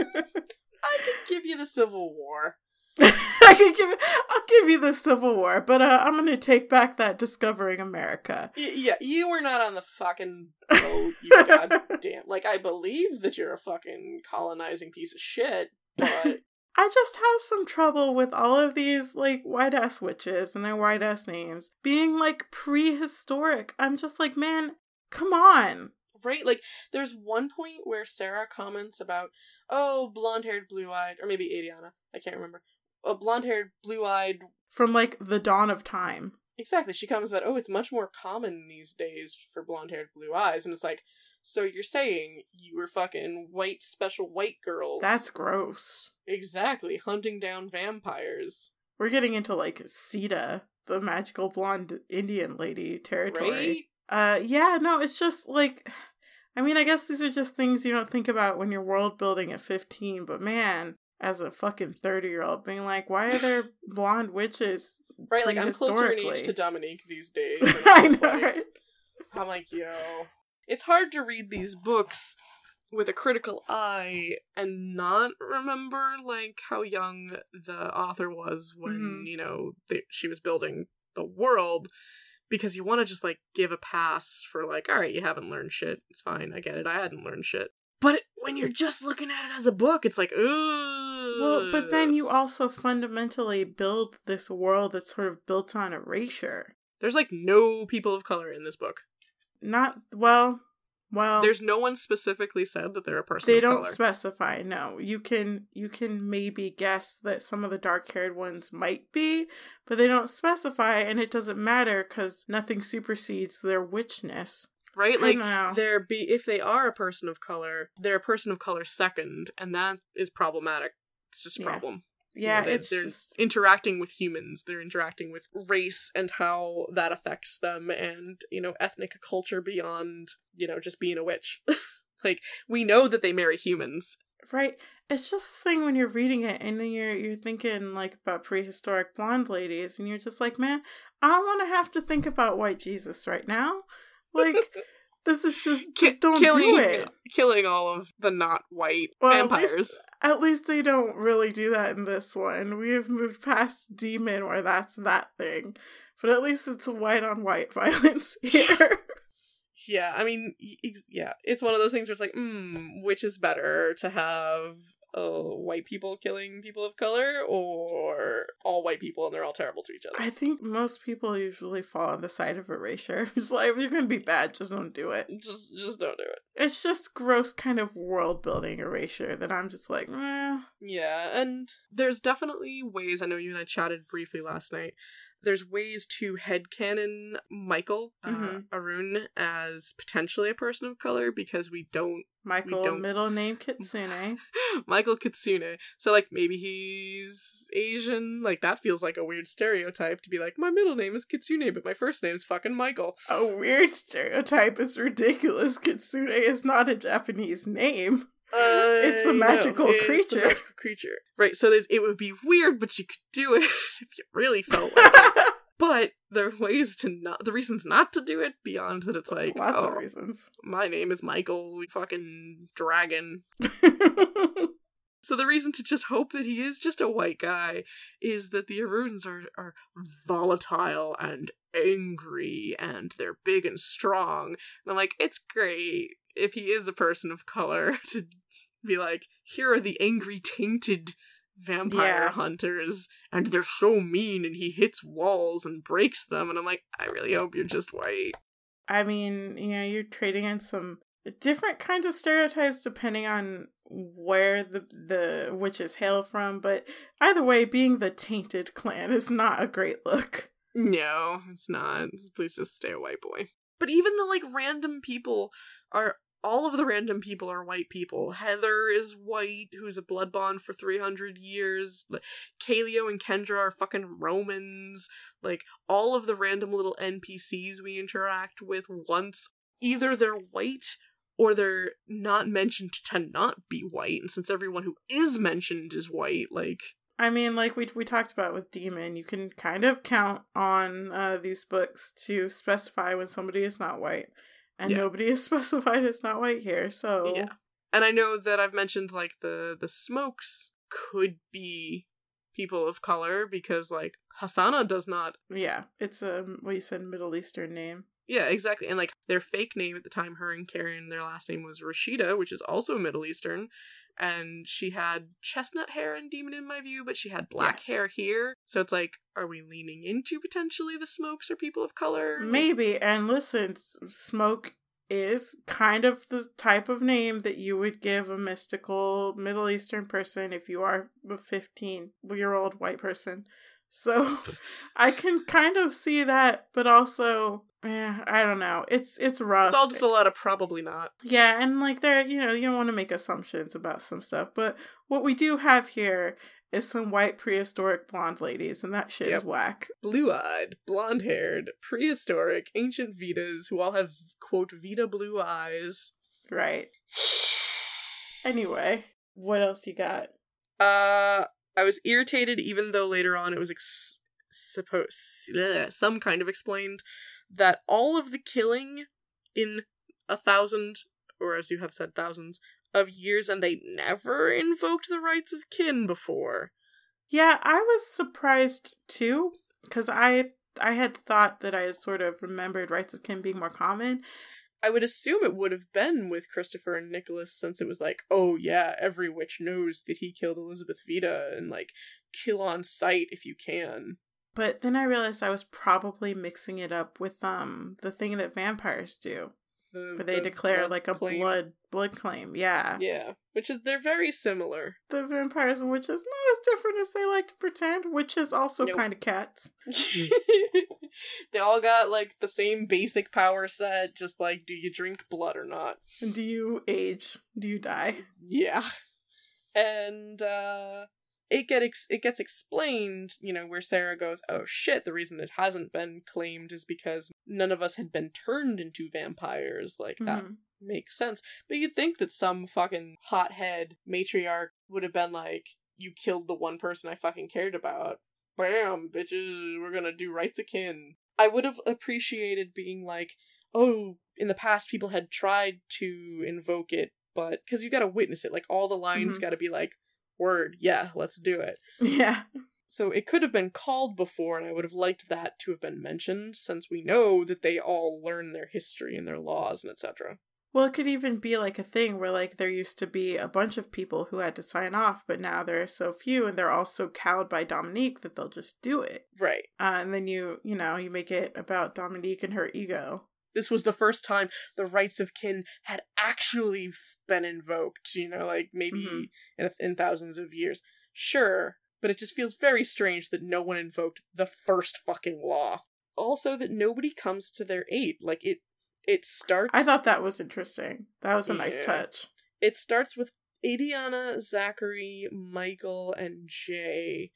I could give you the Civil War." I could give I'll give you the Civil War, but uh, I'm gonna take back that discovering America. Y- yeah, you were not on the fucking boat, you goddamn. Like, I believe that you're a fucking colonizing piece of shit, but I just have some trouble with all of these like white ass witches and their white ass names being like prehistoric. I'm just like, man, come on. Right? Like, there's one point where Sarah comments about, oh, blonde haired, blue eyed, or maybe Adianna, I can't remember. A blonde haired, blue eyed. From like the dawn of time. Exactly. She comments about, oh, it's much more common these days for blonde haired, blue eyes. And it's like, so you're saying you were fucking white, special white girls. That's gross. exactly hunting down vampires. We're getting into like Sita, the magical blonde Indian lady territory. Right? Uh yeah, no, it's just like I mean, I guess these are just things you don't think about when you're world building at 15, but man, as a fucking 30-year-old being like, why are there blonde witches? Right, like I'm closer in age to Dominique these days. I know, like, right? I'm like, yo. It's hard to read these books with a critical eye and not remember like how young the author was when Mhm. you know they, she was building the world because you want to just like give a pass for like all right you haven't learned shit. It's fine. I get it. I hadn't learned shit. But when you're just looking at it as a book it's like ooh Well, but then you also fundamentally build this world that's sort of built on erasure. there's like no people of color in this book. Not well, well. there's no one specifically said that they're a person they don't color specify. No, you can you can maybe guess that some of the dark haired ones might be, but they don't specify, and it doesn't matter because nothing supersedes their witchness. right like don't they're be if they are a person of color, they're a person of color second, and that is problematic. It's just a Yeah. problem. You yeah, know, they- it's they're just interacting with humans. They're interacting with race and how that affects them, and you know, ethnic culture beyond you know just being a witch. like we know that they marry humans. right. It's just this thing when you're reading it, and then you're you're thinking like about prehistoric blonde ladies, and you're just like, man, I don't want to have to think about white Jesus right now. Like this is just Ki- just don't killing, do it. Killing all of the not white Well, at vampires. least- At least they don't really do that in this one. We have moved past demon where that's that thing. But at least it's white on white violence here. Yeah, I mean, yeah, it's one of those things where it's like, hmm, which is better to have uh, white people killing people of color or all white people and they're all terrible to each other? I think most people usually fall on the side of erasure. It's like if you're gonna be bad, just don't do it. Just, just don't do it. It's just gross kind of world building erasure that I'm just like, eh. Yeah, and there's definitely ways. I know you and I chatted briefly last night. There's ways to headcanon Michael uh, Mhm. Arun as potentially a person of color because we don't Michael, don't- middle name Kitsune. Michael Kitsune. So like maybe he's Asian. Like that feels like a weird stereotype to be like my middle name is Kitsune, but my first name's fucking Michael. A weird stereotype is ridiculous. Kitsune is not a Japanese name. Uh, it's a magical it's a magical creature. Right. So it would be weird, but you could do it if you really felt like it. But there are ways to not. The reasons not to do it beyond that it's like, Lots oh, of reasons. my name is Michael, fucking dragon. So the reason to just hope that he is just a white guy is that the Aruns are are volatile and angry and they're big and strong. And I'm like, it's great if he is a person of color to be like, here are the angry tainted vampire Yeah. hunters and they're so mean and he hits walls and breaks them and I'm like, I really hope you're just white. I mean, you know, you're trading in some different kinds of stereotypes depending on where the the witches hail from, but either way, being the tainted clan is not a great look. No, it's not. Please just stay a white boy. But even the like random people are all of the random people are white people. Heather is white, who's a blood bond for 300 years. Kaleo and Kendra are fucking Romans. Like, all of the random little NPCs we interact with once, either they're white or they're not mentioned to not be white. And since everyone who is mentioned is white, like, I mean, like we we talked about with Demon, you can kind of count on uh, these books to specify when somebody is not white, and Yeah. nobody is specified as not white here. So Yeah. And I know that I've mentioned like the the smokes could be people of color because like Hasana does not yeah, it's a what you said Middle Eastern name. yeah, exactly. And like their fake name at the time, her and Caryn, their last name was Rashida, which is also Middle Eastern. And she had chestnut hair in Demon in my view, but she had black Yes. hair here. So it's like, are we leaning into potentially the smokes or people of color? Maybe. And listen, smoke is kind of the type of name that you would give a mystical Middle Eastern person if you are a 15 year old white person. So I can kind of see that, but also, eh, I don't know. It's it's rough. It's all just a lot of probably not. Yeah, and like there, you know, you don't want to make assumptions about some stuff, but what we do have here is some white prehistoric blonde ladies, and that shit Yep. is whack. blue eyed, blonde haired, prehistoric, ancient Vidas who all have, quote, Vida blue eyes. Right. Anyway, what else you got? Uh, I was irritated even though later on it was ex- supposed, some kind of explained that all of the killing in a thousand, or as you have said, thousands of years and they never invoked the rights of kin before. Yeah, I was surprised too because I I had thought that I had sort of remembered rights of kin being more common. I would assume it would have been with Christopher and Nicholas since it was like, oh yeah, every witch knows that he killed Elizabeth Vida and like kill on sight if you can. But then I realized I was probably mixing it up with um the thing that vampires do. The, Where they the declare like a claim. blood blood claim. Yeah. Yeah, which is they're very similar. The vampires and witches not as different as they like to pretend. Witches also Nope. kind of cats. they all got like the same basic power set, just like do you drink blood or not? Do you age? Do you die? Yeah. And uh it get ex- it gets explained, you know, where Sarah goes, "Oh shit, the reason it hasn't been claimed is because none of us had been turned into vampires." Like that Mhm. makes sense. But you'd think that some fucking hothead matriarch would have been like, "You killed the one person I fucking cared about. Bam, bitches, we're gonna do rights of kin." I would have appreciated being like, "Oh, in the past people had tried to invoke it, but because you gotta witness it, like all the lines Mhm. gotta be like, word, yeah, let's do it." Yeah. So it could have been called before, and I would have liked that to have been mentioned, since we know that they all learn their history and their laws and etc. Well, it could even be like a thing where like there used to be a bunch of people who had to sign off, but now there are so few, and they're all so cowed by Dominique that they'll just do it. Right. Uh, and then you, you know, you make it about Dominique and her ego. This was the first time the rights of kin had actually been invoked, you know, like maybe Mhm. in, in thousands of years. Sure, but it just feels very strange that no one invoked the first fucking law. Also, that nobody comes to their aid. Like, it it starts. I thought that was interesting. That was a nice touch. it starts with Adianna, Zachary, Michael, and Jay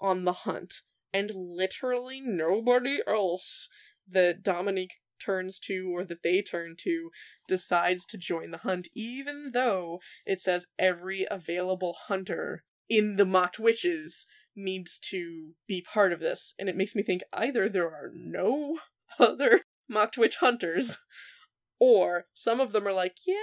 on the hunt, and literally nobody else that Dominique turns to or that they turn to decides to join the hunt, even though it says every available hunter in the Macht witches needs to be part of this. And it makes me think either there are no other Macht witch hunters, or some of them are like, yeah,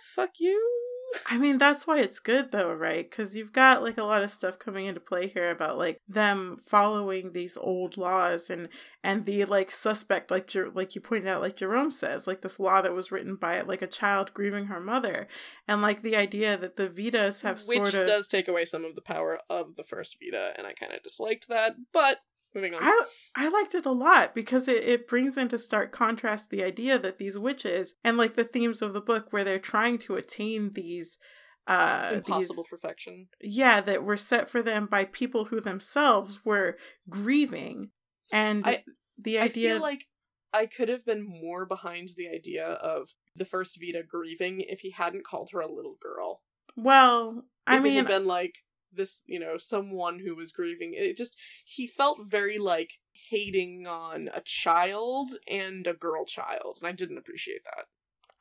fuck you. I mean, that's why it's good though, right? Because you've got like a lot of stuff coming into play here about like them following these old laws and and the like suspect, like Jer- like you pointed out, like Jerome says, like this law that was written by like a child grieving her mother, and like the idea that the Vidas have Which sort of. does take away some of the power of the first Vida, and I kind of disliked that, but moving on. I I liked it a lot because it, it brings into stark contrast the idea that these witches and like the themes of the book where they're trying to attain these uh Impossible these perfection. yeah that were set for them by people who themselves were grieving and I- the I idea feel like I could have been more behind the idea of the first Vida grieving if he hadn't called her a little girl. well If I it mean been like this, you know, someone who was grieving. It just he felt very like hating on a child and a girl child, and I didn't appreciate that.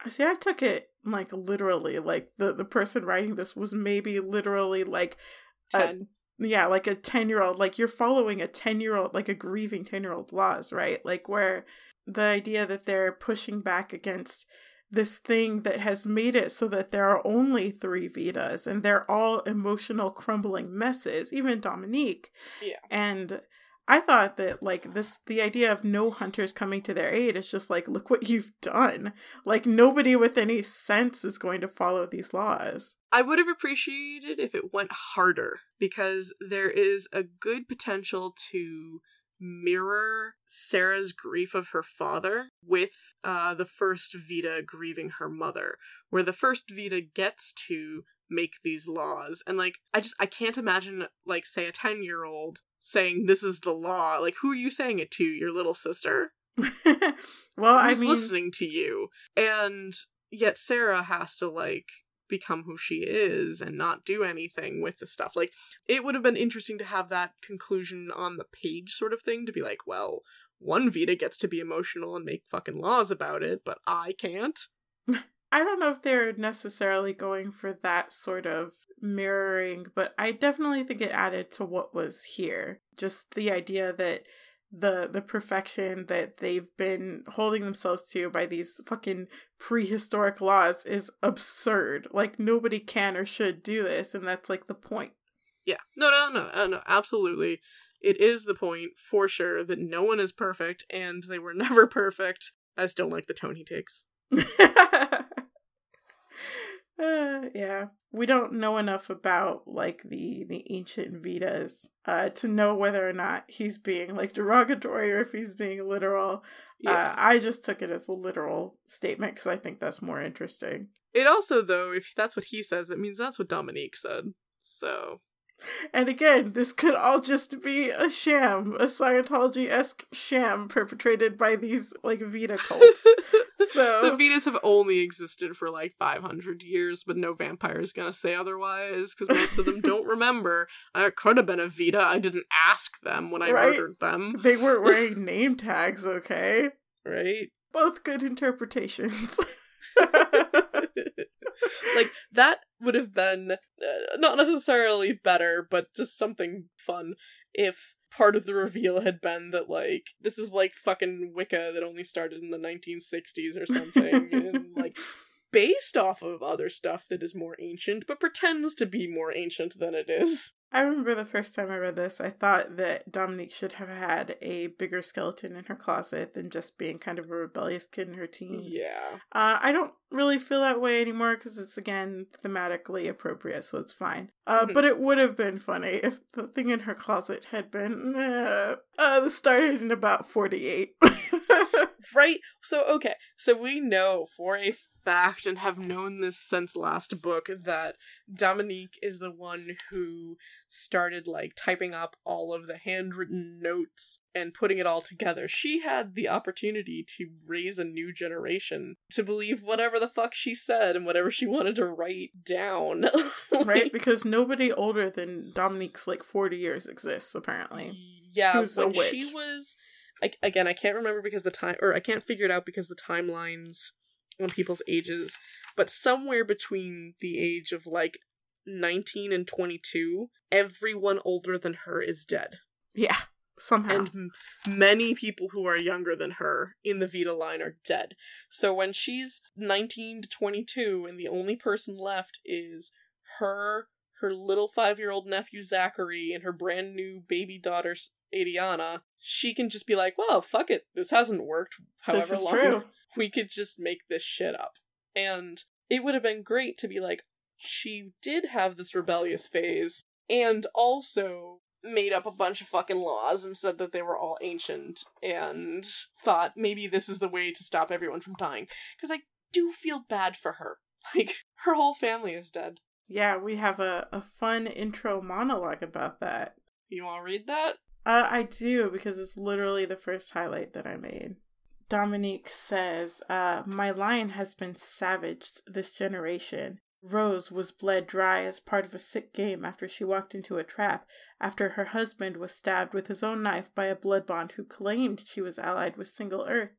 I see I took it like literally like the the person writing this was maybe literally like a- Ten. yeah like a 10 year old like you're following a 10 year old like a grieving 10 year old laws right like where the idea that they're pushing back against this thing that has made it so that there are only three vidas and they're all emotional crumbling messes even dominique. Yeah. and i thought that like this the idea of no hunters coming to their aid is just like look what you've done. Like nobody with any sense is going to follow these laws. I would have appreciated if it went harder because there is a good potential to mirror Sarah's grief of her father with uh, the first Vida grieving her mother, where the first Vida gets to make these laws. And like, I just, I can't imagine, like, say, a 10 year old saying, This is the law. Like, who are you saying it to? Your little sister? well i mean listening to you? And yet Sarah has to like become who she is and not do anything with the stuff. Like it would have been interesting to have that conclusion on the page sort of thing to be like, well, one Vida gets to be emotional and make fucking laws about it, but I can't. I don't know if they're necessarily going for that sort of mirroring, but I definitely think it added to what was here. Just the idea that the the perfection that they've been holding themselves to by these fucking prehistoric laws is absurd. Like nobody can or should do this, and that's like the point. Yeah. No, no, no, no, no, absolutely. It is the point for sure that no one is perfect and they were never perfect. I just don't like the tone he takes. Uh, yeah, we don't know enough about like the the ancient Vidas uh, to know whether or not he's being like derogatory or if he's being literal. Yeah. Uh, I just took it as a literal statement because I think that's more interesting. It also, though, if that's what he says, it means that's what Dominique said. So and again, this could all just be a sham, a Scientology esque sham perpetrated by these like Vida cults. so the Vidas have only existed for like 500 years, but no vampire is gonna say otherwise because most of them don't remember. It could have been a Vida. I didn't ask them when I right? murdered them. They weren't wearing name tags, okay? Right. Both good interpretations. like that would have been uh, not necessarily better, but just something fun if part of the reveal had been that like this is like fucking Wicca that only started in the 1960s or something and like based off of other stuff that is more ancient but pretends to be more ancient than it is. I remember the first time I read this, I thought that Dominique should have had a bigger skeleton in her closet than just being kind of a rebellious kid in her teens. Yeah. Uh, I don't really feel that way anymore because it's, again, thematically appropriate, so it's fine. Uh, mm-hmm. But it would have been funny if the thing in her closet had been uh, uh started in about 48. right? So, okay. So we know for a fact and have known this since last book that Dominique is the one who started like typing up all of the handwritten notes and putting it all together. She had the opportunity to raise a new generation to believe whatever the fuck she said and whatever she wanted to write down. like, right? Because nobody older than Dominique's like 40 years exists, apparently. Yeah, when she was. I, again, I can't remember because the time, or I can't figure it out because the timelines on people's ages, but somewhere between the age of like 19 and 22, everyone older than her is dead. Yeah, somehow. And m- many people who are younger than her in the Vida line are dead. So when she's 19 to 22 and the only person left is her, her little five year old nephew Zachary, and her brand new baby daughter Adianna, she can just be like, well, fuck it, this hasn't worked however long. True. We could just make this shit up. And it would have been great to be like, she did have this rebellious phase, and also made up a bunch of fucking laws and said that they were all ancient, and thought maybe this is the way to stop everyone from dying. Because I do feel bad for her. Like, her whole family is dead. Yeah, we have a, a fun intro monologue about that. You want to read that? Uh, I do because it's literally the first highlight that I made. Dominique says, uh, My lion has been savaged this generation. Rose was bled dry as part of a sick game after she walked into a trap after her husband was stabbed with his own knife by a blood bond who claimed she was allied with SingleEarth,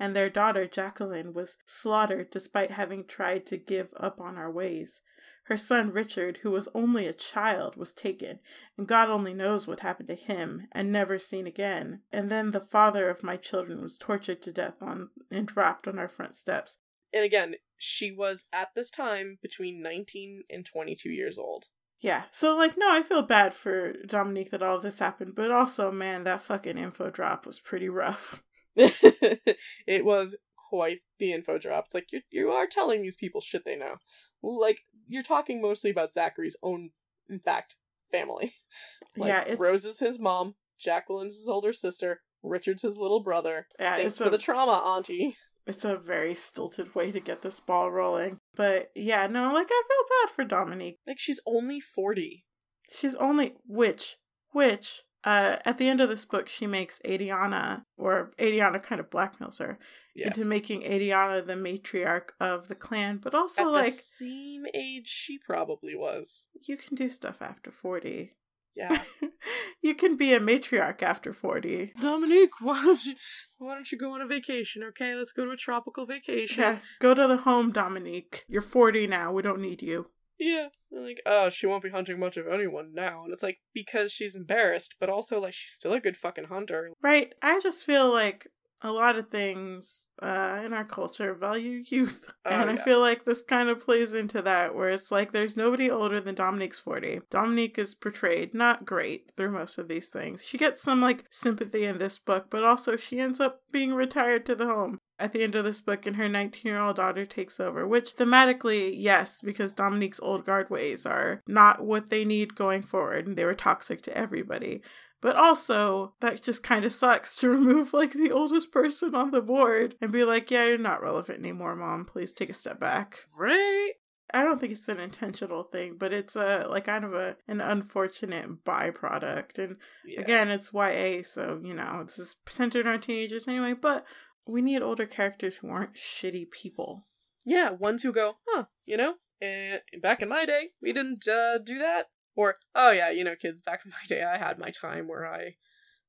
and their daughter Jacqueline was slaughtered despite having tried to give up on our ways. Her son Richard, who was only a child, was taken, and God only knows what happened to him, and never seen again. And then the father of my children was tortured to death on and dropped on our front steps. And again, she was at this time between 19 and 22 years old. Yeah. So like no, I feel bad for Dominique that all this happened, but also man, that fucking info drop was pretty rough. it was quite the info drop. It's like you you are telling these people shit they know. Like you're talking mostly about Zachary's own, in fact, family. like, yeah, it's... Rose is his mom. Jacqueline's his older sister. Richard's his little brother. Yeah, Thanks it's for a... the trauma, Auntie. It's a very stilted way to get this ball rolling. But yeah, no, like I feel bad for Dominique. Like she's only 40. She's only which which uh, at the end of this book, she makes Adianna, or Adianna kind of blackmails her yeah. into making Adianna the matriarch of the clan, but also at like the same age she probably was. You can do stuff after forty. Yeah, you can be a matriarch after forty. Dominique, why don't you why don't you go on a vacation? Okay, let's go to a tropical vacation. Yeah, go to the home, Dominique. You're forty now. We don't need you. Yeah. They're like, oh, she won't be hunting much of anyone now. And it's like, because she's embarrassed, but also, like, she's still a good fucking hunter. Right. I just feel like a lot of things uh, in our culture value youth. Oh, and I yeah. feel like this kind of plays into that, where it's like there's nobody older than Dominique's 40. Dominique is portrayed not great through most of these things. She gets some like sympathy in this book, but also she ends up being retired to the home at the end of this book, and her 19 year old daughter takes over. Which thematically, yes, because Dominique's old guard ways are not what they need going forward, and they were toxic to everybody. But also, that just kind of sucks to remove like the oldest person on the board and be like, yeah, you're not relevant anymore, mom. Please take a step back. Right? I don't think it's an intentional thing, but it's a like kind of a an unfortunate byproduct. And Yeah. again, it's YA, so you know, this is centered on teenagers anyway, but we need older characters who aren't shitty people. Yeah, ones who go, huh, you know, eh, back in my day, we didn't uh, do that. Or, oh yeah, you know, kids, back in my day, I had my time where I,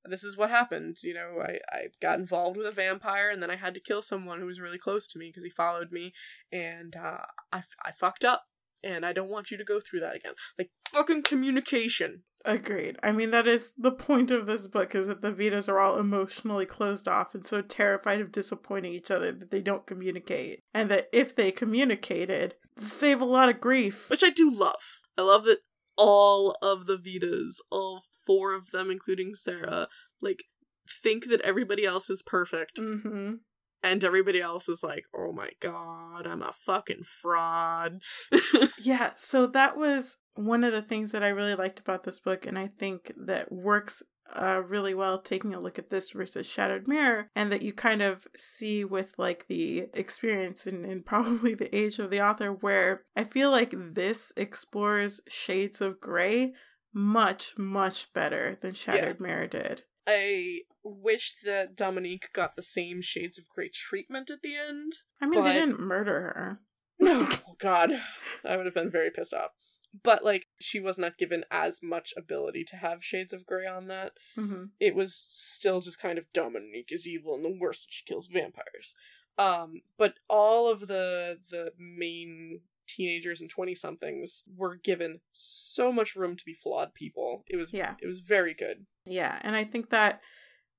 this is what happened. You know, I, I got involved with a vampire and then I had to kill someone who was really close to me because he followed me and uh, I, I fucked up. And I don't want you to go through that again. Like, fucking communication. Agreed. I mean, that is the point of this book is that the Vidas are all emotionally closed off and so terrified of disappointing each other that they don't communicate. And that if they communicated, save a lot of grief. Which I do love. I love that all of the Vidas, all four of them, including Sarah, like, think that everybody else is perfect. Mm-hmm. And everybody else is like, "Oh my god, I'm a fucking fraud." Yeah, so that was one of the things that I really liked about this book, and I think that works uh, really well taking a look at this versus Shattered Mirror, and that you kind of see with like the experience and, and probably the age of the author, where I feel like this explores shades of gray much, much better than Shattered Mirror did. I wish that Dominique got the same shades of grey treatment at the end. I mean, But- they didn't murder her. No, oh god, I would have been very pissed off. But like, she was not given as much ability to have shades of grey on that. hmm It was still just kind of Dominique is evil and the worst. and She kills vampires. Um, but all of the the main teenagers and twenty somethings were given so much room to be flawed people. It was Yeah. it was very good. Yeah, and I think that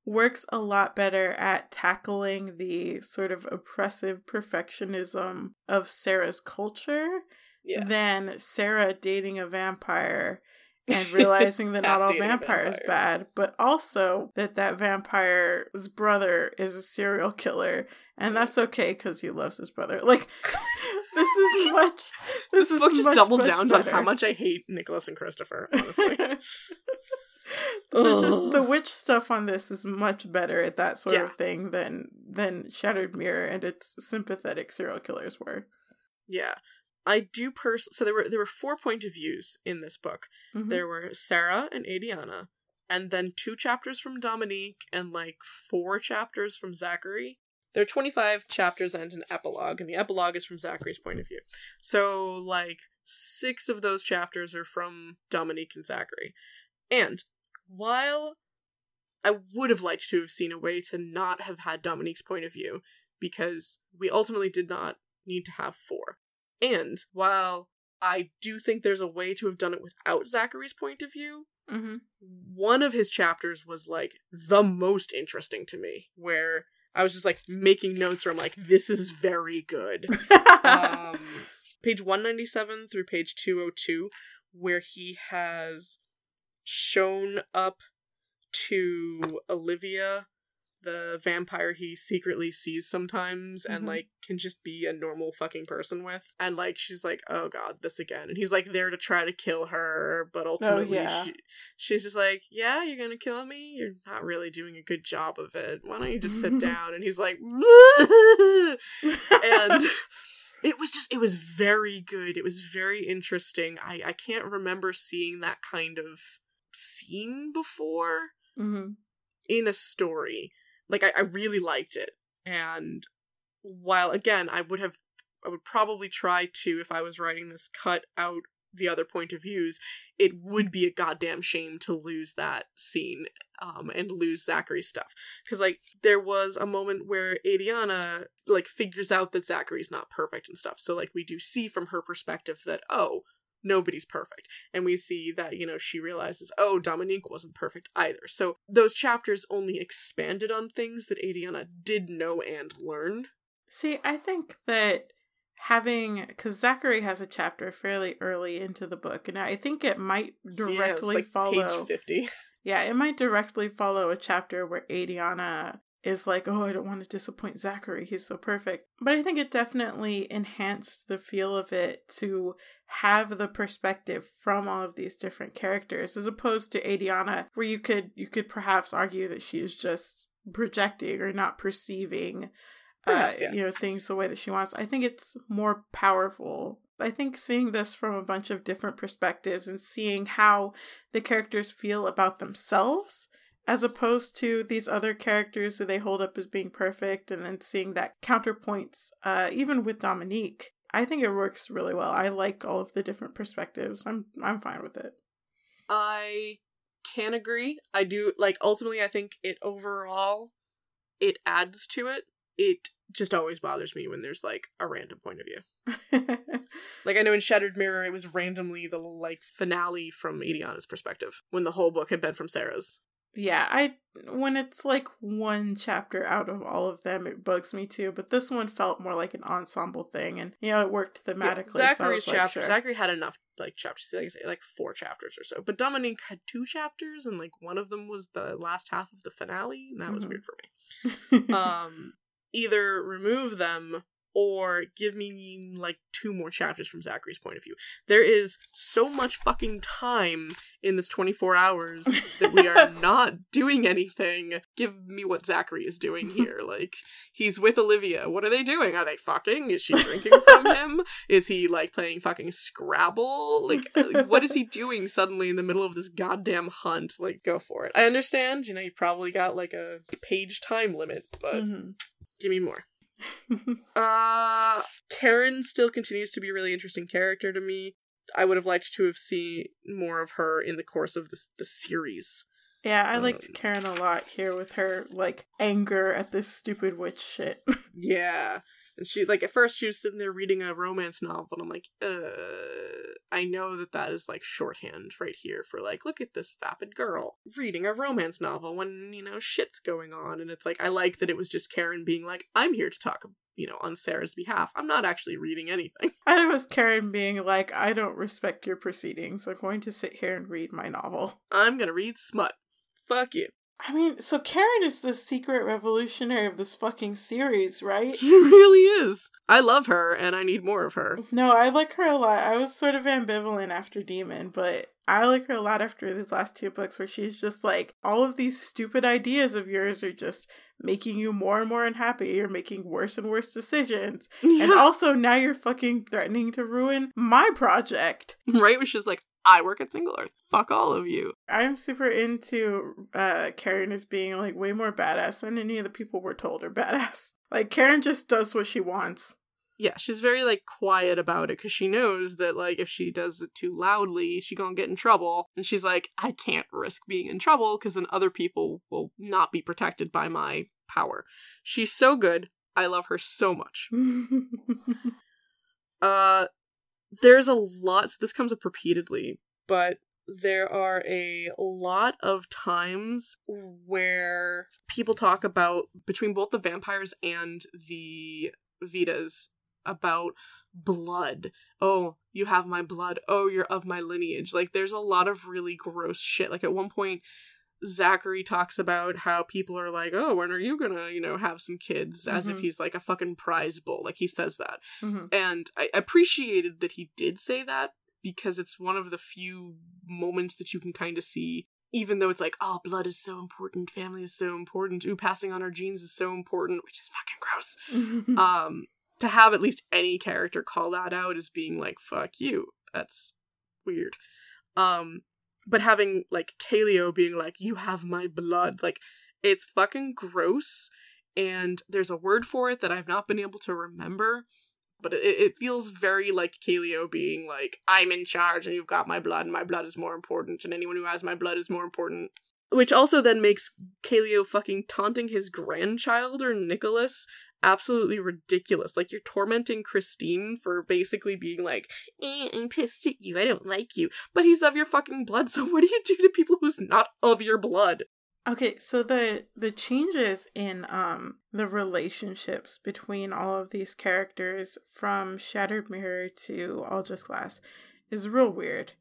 works a lot better at tackling the sort of oppressive perfectionism of Sarah's culture Yeah. than Sarah dating a vampire and realizing that not all Half-dating vampire bad, but also that that vampire's brother is a serial killer, and that's okay because he loves his brother. Like, is much. This, This, is book just doubled down on how much I hate Nicholas and Christopher, honestly. This is just the witch stuff on this is much better at that sort Yeah. of thing than than Shattered Mirror and its sympathetic serial killers were. yeah. I do pers so there were there were four point of views in this book. Mhm. There were Sarah and Adianna, and then two chapters from Dominique and like four chapters from Zachary. There are 25 chapters and an epilogue, and the epilogue is from Zachary's point of view. So, like, six of those chapters are from Dominique and Zachary. And while I would have liked to have seen a way to not have had Dominique's point of view, because we ultimately did not need to have four. And while I do think there's a way to have done it without Zachary's point of view, Mhm. one of his chapters was like the most interesting to me, where I was just like making notes where I'm like, this is very good. um, page 197 through page 202, where he has shown up to Olivia, the vampire he secretly sees sometimes, and Mhm. like can just be a normal fucking person with. And like she's like, oh god, this again. And he's like there to try to kill her, but ultimately yeah. she, she's just like, yeah, you're gonna kill me? You're not really doing a good job of it. Why don't you just sit down? And he's like, and it was just it was very good it was very interesting i i can't remember seeing that kind of scene before Mhm. in a story like i, I really liked it. And while again i would have i would probably try to if i was writing this cut out the other point of views it would be a goddamn shame to lose that scene um and lose zachary's stuff. Because like there was a moment where adianna like figures out that zachary's not perfect and stuff. So like we do see from her perspective that oh nobody's perfect. And we see that, you know, she realizes, oh, Dominique wasn't perfect either. So those chapters only expanded on things that Adianna did know and learn. See, I think that having because Zachary has a chapter fairly early into the book, and I think it might directly yeah, like follow page fifty. Yeah, it might directly follow a chapter where Adianna is like, oh, I don't want to disappoint Zachary. He's so perfect. But I think it definitely enhanced the feel of it to have the perspective from all of these different characters, as opposed to Adianna, where you could you could perhaps argue that she is just projecting or not perceiving Perhaps, uh, yeah. you know things the way that she wants. I think it's more powerful. I think seeing this from a bunch of different perspectives and seeing how the characters feel about themselves as opposed to these other characters who they hold up as being perfect and then seeing that counterpoints uh, even with Dominique I think it works really well. I like all of the different perspectives. I'm I'm fine with it. I can agree. I do like ultimately I think it overall it adds to it it just always bothers me when there's like a random point of view. like I know in Shattered Mirror it was randomly the like finale from Adianna's perspective when the whole book had been from Sarah's. Yeah, I when it's like one chapter out of all of them, it bugs me too. But this one felt more like an ensemble thing, and you know it worked thematically. Yeah, Zachary's so like, chapter. Sure. Zachary had enough like chapters, like I say, like four chapters or so. But Dominique had two chapters, and like one of them was the last half of the finale, and that mm-hmm. was weird for me. um, either remove them or give me like two more chapters from Zachary's point of view. There is so much fucking time in this 24 hours that we are not doing anything. Give me what Zachary is doing here. Like, he's with Olivia. What are they doing? Are they fucking? Is she drinking from him? Is he like playing fucking Scrabble? Like, uh, what is he doing suddenly in the middle of this goddamn hunt? Like, go for it. I understand, you know, you probably got like a page time limit, but. Mm-hmm Give me more. uh Caryn still continues to be a really interesting character to me. I would have liked to have seen more of her in the course of this the series. Yeah, I liked um, Caryn a lot here with her like anger at this stupid witch shit. yeah. And she like at first she was sitting there reading a romance novel, and I'm like, uh, I know that that is like shorthand right here for like, look at this vapid girl reading a romance novel when you know shit's going on, and it's like I like that it was just Caryn being like, I'm here to talk, you know, on Sarah's behalf. I'm not actually reading anything. I was Caryn being like, I don't respect your proceedings. I'm going to sit here and read my novel. I'm gonna read smut. Fuck you. I mean, so Caryn is the secret revolutionary of this fucking series, right? She really is. I love her and I need more of her. No, I like her a lot. I was sort of ambivalent after Demon, but I like her a lot after these last two books where she's just like, all of these stupid ideas of yours are just making you more and more unhappy. You're making worse and worse decisions. Yeah. And also now you're fucking threatening to ruin my project. Right? Which is like, I work at SingleEarth. Fuck all of you. I'm super into uh, Caryn as being like way more badass than any of the people we're told are badass. Like Caryn just does what she wants. Yeah, she's very like quiet about it because she knows that like if she does it too loudly, she gonna get in trouble. And she's like, I can't risk being in trouble because then other people will not be protected by my power. She's so good. I love her so much. uh there's a lot so this comes up repeatedly but there are a lot of times where people talk about between both the vampires and the vidas about blood. Oh you have my blood. Oh you're of my lineage. Like there's a lot of really gross shit. Like at one point Zachary talks about how people are like, "Oh, when are you gonna, you know, have some kids?" As mm-hmm. if he's like a fucking prize bull. Like he says that, mm-hmm. and I appreciated that he did say that because it's one of the few moments that you can kind of see. Even though it's like, oh, blood is so important, family is so important, ooh, passing on our genes is so important, which is fucking gross. um, to have at least any character call that out as being like, fuck you, that's weird. Um, but having like Kaleo being like, "You have my blood," like it's fucking gross. And there's a word for it that I've not been able to remember, but it, it feels very like Kaleo being like, "I'm in charge, and you've got my blood, and my blood is more important, and anyone who has my blood is more important." Which also then makes Kaleo fucking taunting his grandchild or Nicholas absolutely ridiculous. Like you're tormenting Christine for basically being like, eh, I'm pissed at you, I don't like you. But he's of your fucking blood, so what do you do to people who's not of your blood? Okay, so the the changes in um the relationships between all of these characters from Shattered Mirror to All Just Glass is real weird.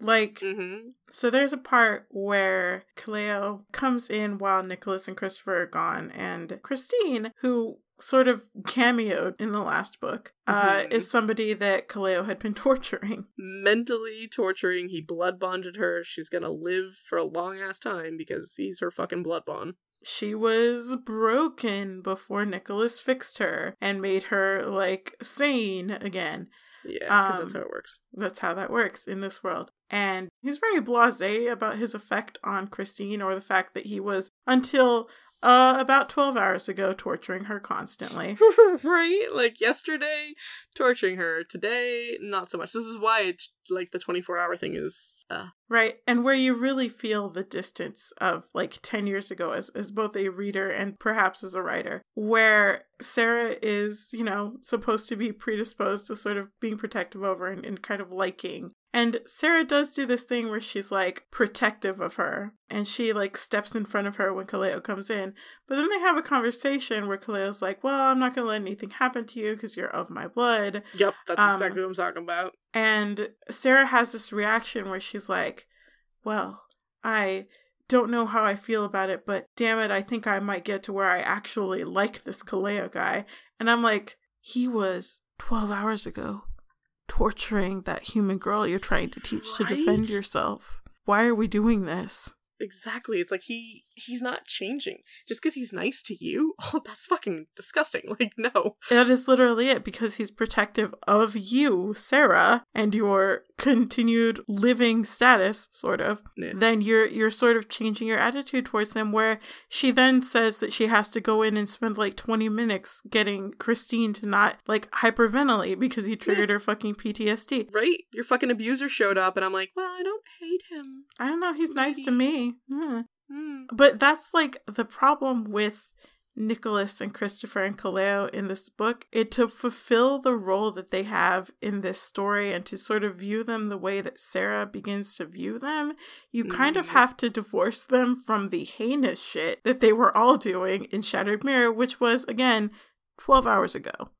Like, Mm-hmm. so there's a part where Kaleo comes in while Nicholas and Christopher are gone, and Christine, who sort of cameoed in the last book, uh, Mhm. is somebody that Kaleo had been torturing. Mentally torturing, he blood bonded her. She's gonna live for a long ass time because he's her fucking blood bond. She was broken before Nicholas fixed her and made her like sane again. Yeah, because that's Um, how it works. That's how that works in this world. And he's very blasé about his effect on Christine or the fact that he was until uh about 12 hours ago torturing her constantly. right? Like yesterday, torturing her. Today, not so much. This is why it's like the 24 hour thing is. Uh, Right. And where you really feel the distance of like 10 years ago as, as both a reader and perhaps as a writer, where Sarah is, you know, supposed to be predisposed to sort of being protective over and, and kind of liking. And Sarah does do this thing where she's like protective of her and she like steps in front of her when Kaleo comes in. But then they have a conversation where Kaleo's like, Well, I'm not going to let anything happen to you because you're of my blood. yep, that's Um, exactly what I'm talking about. And Sarah has this reaction where she's like, Well, I don't know how I feel about it, but damn it, I think I might get to where I actually like this Kaleo guy. And I'm like, He was 12 hours ago torturing that human girl you're trying to teach to defend yourself. Why are we doing this? Exactly. It's like he he's not changing just because he's nice to you. Oh, that's fucking disgusting. Like no. That is literally it because he's protective of you, Sarah, and your continued living status, sort of. Yeah. Then you're you're sort of changing your attitude towards him where she then says that she has to go in and spend like 20 minutes getting Christine to not like hyperventilate because he triggered her fucking PTSD. Right? Your fucking abuser showed up, and I'm like, well, I don't hate him. I don't know, he's nice to me. Hmm. Hmm. But that's like the problem with Nicholas and Christopher and Kaleo in this book. It to fulfill the role that they have in this story and to sort of view them the way that Sarah begins to view them, you kind of Mhm. have to divorce them from the heinous shit that they were all doing in Shattered Mirror, which was again 12 hours ago.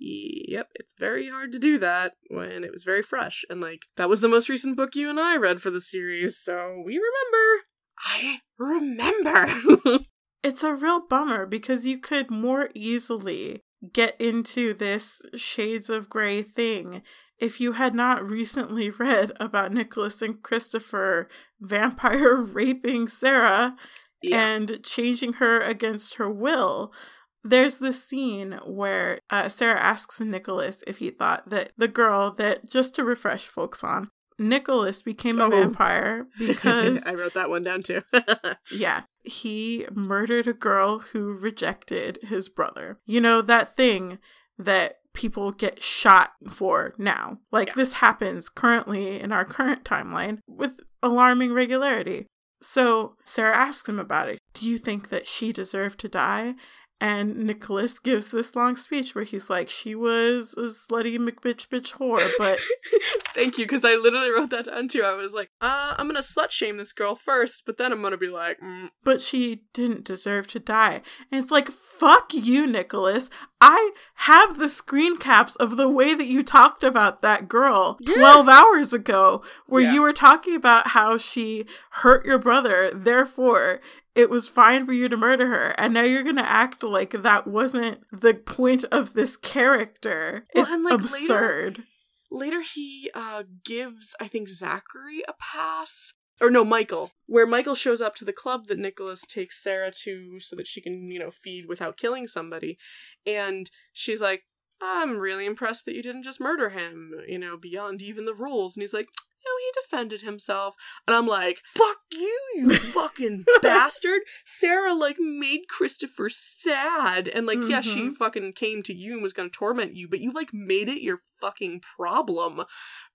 Yep, it's very hard to do that when it was very fresh. And like, that was the most recent book you and I read for the series, so we remember. I remember. It's a real bummer because you could more easily get into this shades of gray thing if you had not recently read about Nicholas and Christopher vampire raping Sarah and changing her against her will. There's this scene where uh, Sarah asks Nicholas if he thought that the girl that, just to refresh folks on, Nicholas became a Oh. vampire because I wrote that one down too. yeah. He murdered a girl who rejected his brother. You know, that thing that people get shot for now. Like, Yeah. this happens currently in our current timeline with alarming regularity. So, Sarah asks him about it. Do you think that she deserved to die? And Nicholas gives this long speech where he's like, she was a slutty McBitch bitch whore, but Thank you, because I literally wrote that down too. I was like, uh, I'm gonna slut shame this girl first, but then I'm gonna be like, mm, but she didn't deserve to die. And it's like, fuck you, Nicholas. I have the screen caps of the way that you talked about that girl Yeah. 12 hours ago, where Yeah. you were talking about how she hurt your brother, therefore, it was fine for you to murder her. And now you're going to act like that wasn't the point of this character. Well, it's and, like, later- absurd. later he uh gives I think Zachary a pass. Or no, Michael. Where Michael shows up to the club that Nicholas takes Sarah to so that she can, you know, feed without killing somebody. And she's like, I'm really impressed that you didn't just murder him, you know, beyond even the rules. And he's like, No, he defended himself. And I'm like, Fuck you, you fucking bastard. Sarah, like, made Christopher sad. And, like, yeah, she Mhm. fucking came to you and was gonna torment you, but you, like, made it your fucking problem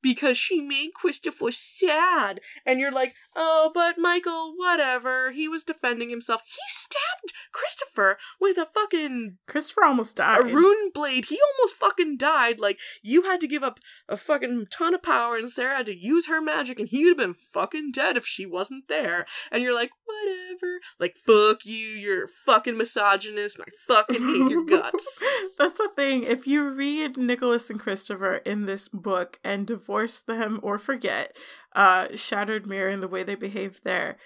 because she made Christopher sad. And you're like, oh, but Michael, whatever. He was defending himself. He stabbed Christopher with a fucking Christopher almost died. a rune blade. He almost fucking died. Like you had to give up a fucking ton of power, and Sarah had to use her magic, and he would have been fucking dead if she wasn't there. And you're like, whatever. Like fuck you. You're fucking misogynist, and I fucking hate your guts. That's the thing. If you read Nicholas and Christopher in this book and divorce them or forget uh, Shattered Mirror and the way they behave there,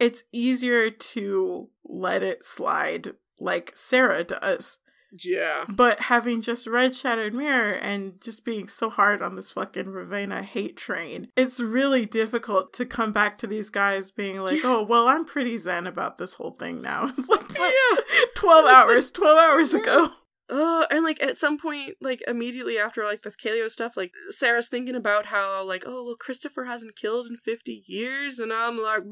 it's easier to let it slide like Sarah does. Yeah. But having just read Shattered Mirror and just being so hard on this fucking Ravena hate train, it's really difficult to come back to these guys being like, oh, well, I'm pretty zen about this whole thing now. It's like, Yeah. 12 hours, 12 hours ago. Uh, and like at some point, like immediately after like this Kaleo stuff, like Sarah's thinking about how like, oh well, Christopher hasn't killed in fifty years, and I'm like,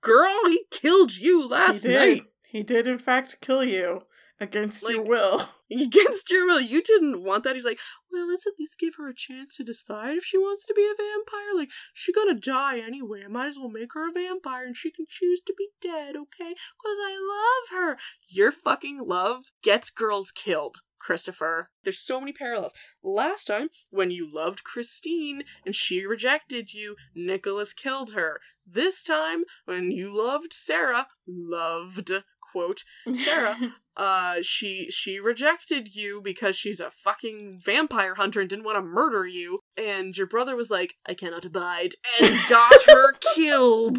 girl, he killed you last he night. He did, in fact, kill you against your will. against your will. You didn't want that. He's like, well, let's at least give her a chance to decide if she wants to be a vampire. Like she's gonna die anyway. I might as well make her a vampire, and she can choose to be dead, okay? Cause I love her. Your fucking love gets girls killed. Christopher. There's so many parallels. Last time, when you loved Christine and she rejected you, Nicholas killed her. This time, when you loved Sarah, loved, quote, Sarah, uh, she, she rejected you because she's a fucking vampire hunter and didn't want to murder you. And your brother was like, I cannot abide, and got her killed.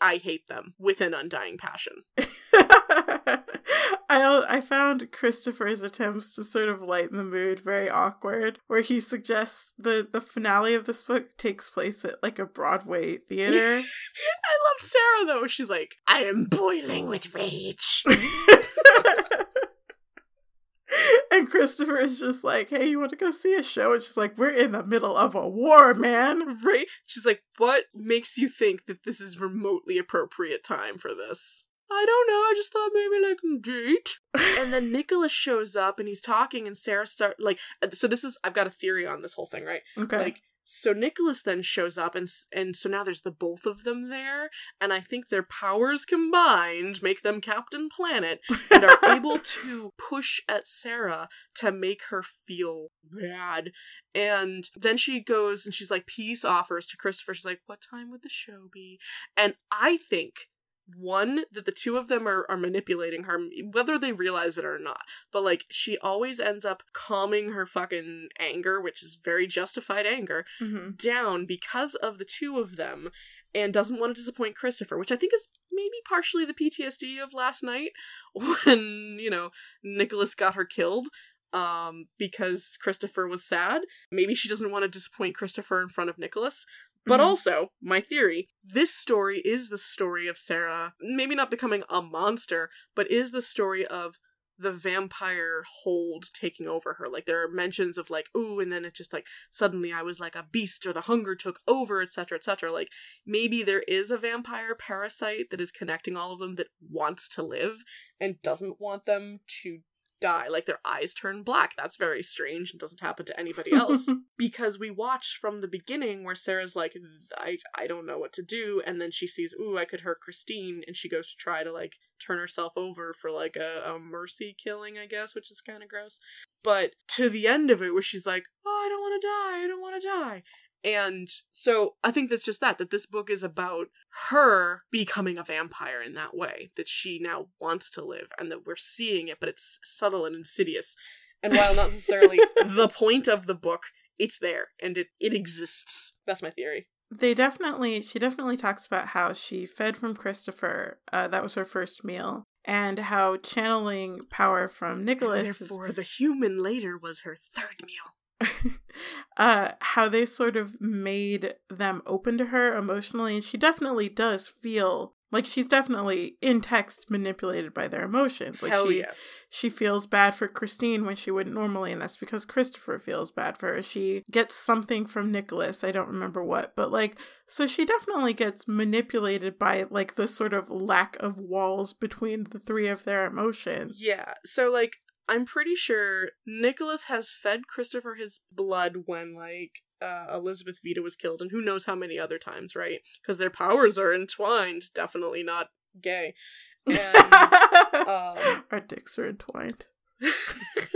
I hate them with an undying passion. I I found Christopher's attempts to sort of lighten the mood very awkward, where he suggests the the finale of this book takes place at like a Broadway theater. I loved Sarah though. She's like, I am boiling with rage. and Christopher is just like, "Hey, you want to go see a show?" And she's like, "We're in the middle of a war, man." Right? She's like, what makes you think that this is remotely appropriate time for this? I don't know. I just thought maybe like date. And then Nicholas shows up and he's talking, and Sarah start like. uh, So this is I've got a theory on this whole thing, right? Okay. Like, so Nicholas then shows up, and and so now there's the both of them there, and I think their powers combined make them Captain Planet, and are able to push at Sarah to make her feel bad. And then she goes and she's like, peace offers to Christopher. She's like, what time would the show be? And I think. One, that the two of them are, are manipulating her, whether they realize it or not. But, like, she always ends up calming her fucking anger, which is very justified anger, Mhm. down because of the two of them and doesn't want to disappoint Christopher, which I think is maybe partially the PTSD of last night when, you know, Nicholas got her killed um because Christopher was sad. Maybe she doesn't want to disappoint Christopher in front of Nicholas. But Mhm. also, my theory, this story is the story of Sarah, maybe not becoming a monster, but is the story of the vampire hold taking over her. Like there are mentions of like, ooh, and then it just like suddenly I was like a beast or the hunger took over, etc. etc. Like maybe there is a vampire parasite that is connecting all of them that wants to live and doesn't want them to die. Like their eyes turn black. That's very strange and doesn't happen to anybody else. because we watch from the beginning where Sarah's like, I I don't know what to do, and then she sees, ooh, I could hurt Christine, and she goes to try to like turn herself over for like a, a mercy killing, I guess, which is kind of gross. But to the end of it, where she's like, oh, I don't want to die, I don't want to die. And so I think that's just that, that this book is about her becoming a vampire in that way, that she now wants to live, and that we're seeing it, but it's subtle and insidious. And while not necessarily the point of the book, it's there and it, it exists. That's my theory. They definitely, she definitely talks about how she fed from Christopher. Uh, that was her first meal. And how channeling power from Nicholas is Therefore, the human later was her third meal. uh, how they sort of made them open to her emotionally. And she definitely does feel like she's definitely in text manipulated by their emotions. Like Hell she, yes. she feels bad for Christine when she wouldn't normally, and that's because Christopher feels bad for her. She gets something from Nicholas, I don't remember what, but like, so she definitely gets manipulated by like the sort of lack of walls between the three of their emotions. Yeah. So like I'm pretty sure Nicholas has fed Christopher his blood when like uh, Elizabeth Vida was killed, and who knows how many other times, right? Because their powers are entwined. Definitely not gay. And um, dicks are entwined.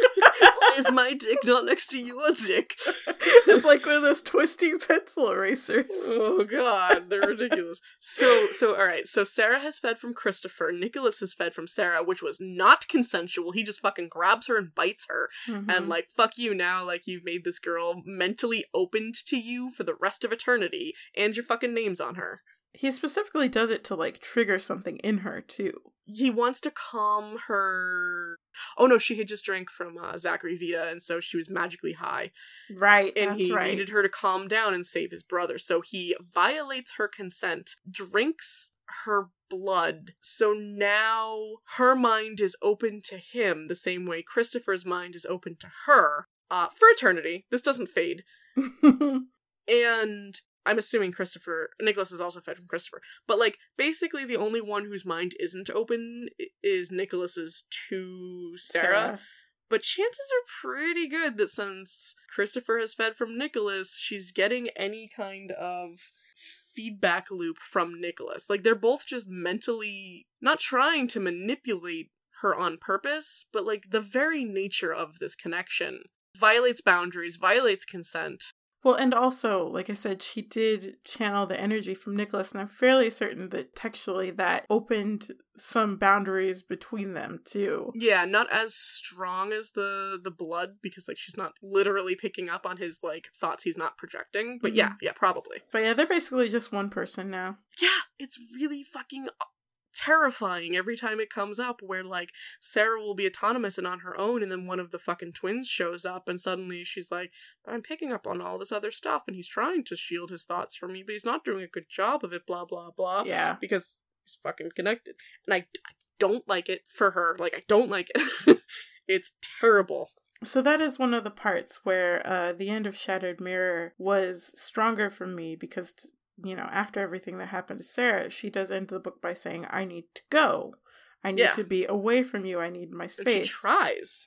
Is my dick not next to your dick? it's like one of those twisty pencil erasers. Oh god, they're ridiculous. So so all right, so Sarah has fed from Christopher, Nicholas has fed from Sarah, which was not consensual. He just fucking grabs her and bites her Mhm. and like fuck you now like you've made this girl mentally opened to you for the rest of eternity and your fucking name's on her. He specifically does it to like trigger something in her too. He wants to calm her. Oh no, she had just drank from uh, Zachary Vida, and so she was magically high. Right, and he right. needed her to calm down and save his brother. So he violates her consent, drinks her blood. So now her mind is open to him the same way Christopher's mind is open to her uh, for eternity. This doesn't fade. And I'm assuming Christopher Nicholas is also fed from Christopher. But like basically the only one whose mind isn't open is Nicholas's to Sarah. But chances are pretty good that since Christopher has fed from Nicholas, she's getting any kind of feedback loop from Nicholas. Like they're both just mentally not trying to manipulate her on purpose, but like the very nature of this connection violates boundaries, violates consent. Well, and also, like I said, she did channel the energy from Nicholas, and I'm fairly certain that textually that opened some boundaries between them too. Yeah, not as strong as the the blood because like she's not literally picking up on his like thoughts he's not projecting. But mm-hmm. yeah, yeah, probably. But yeah, they're basically just one person now. Yeah, it's really fucking terrifying every time it comes up where like Sarah will be autonomous and on her own and then one of the fucking twins shows up and suddenly she's like, "But I'm picking up on all this other stuff and he's trying to shield his thoughts from me, but he's not doing a good job of it, blah blah blah." Yeah. Because he's fucking connected. And I, I don't like it for her. Like I don't like it. it's terrible. So that is one of the parts where uh, the end of Shattered Mirror was stronger for me because, you know, after everything that happened to Sarah, she does end the book by saying, I need to go. I need Yeah. to be away from you. I need my And she space. tries.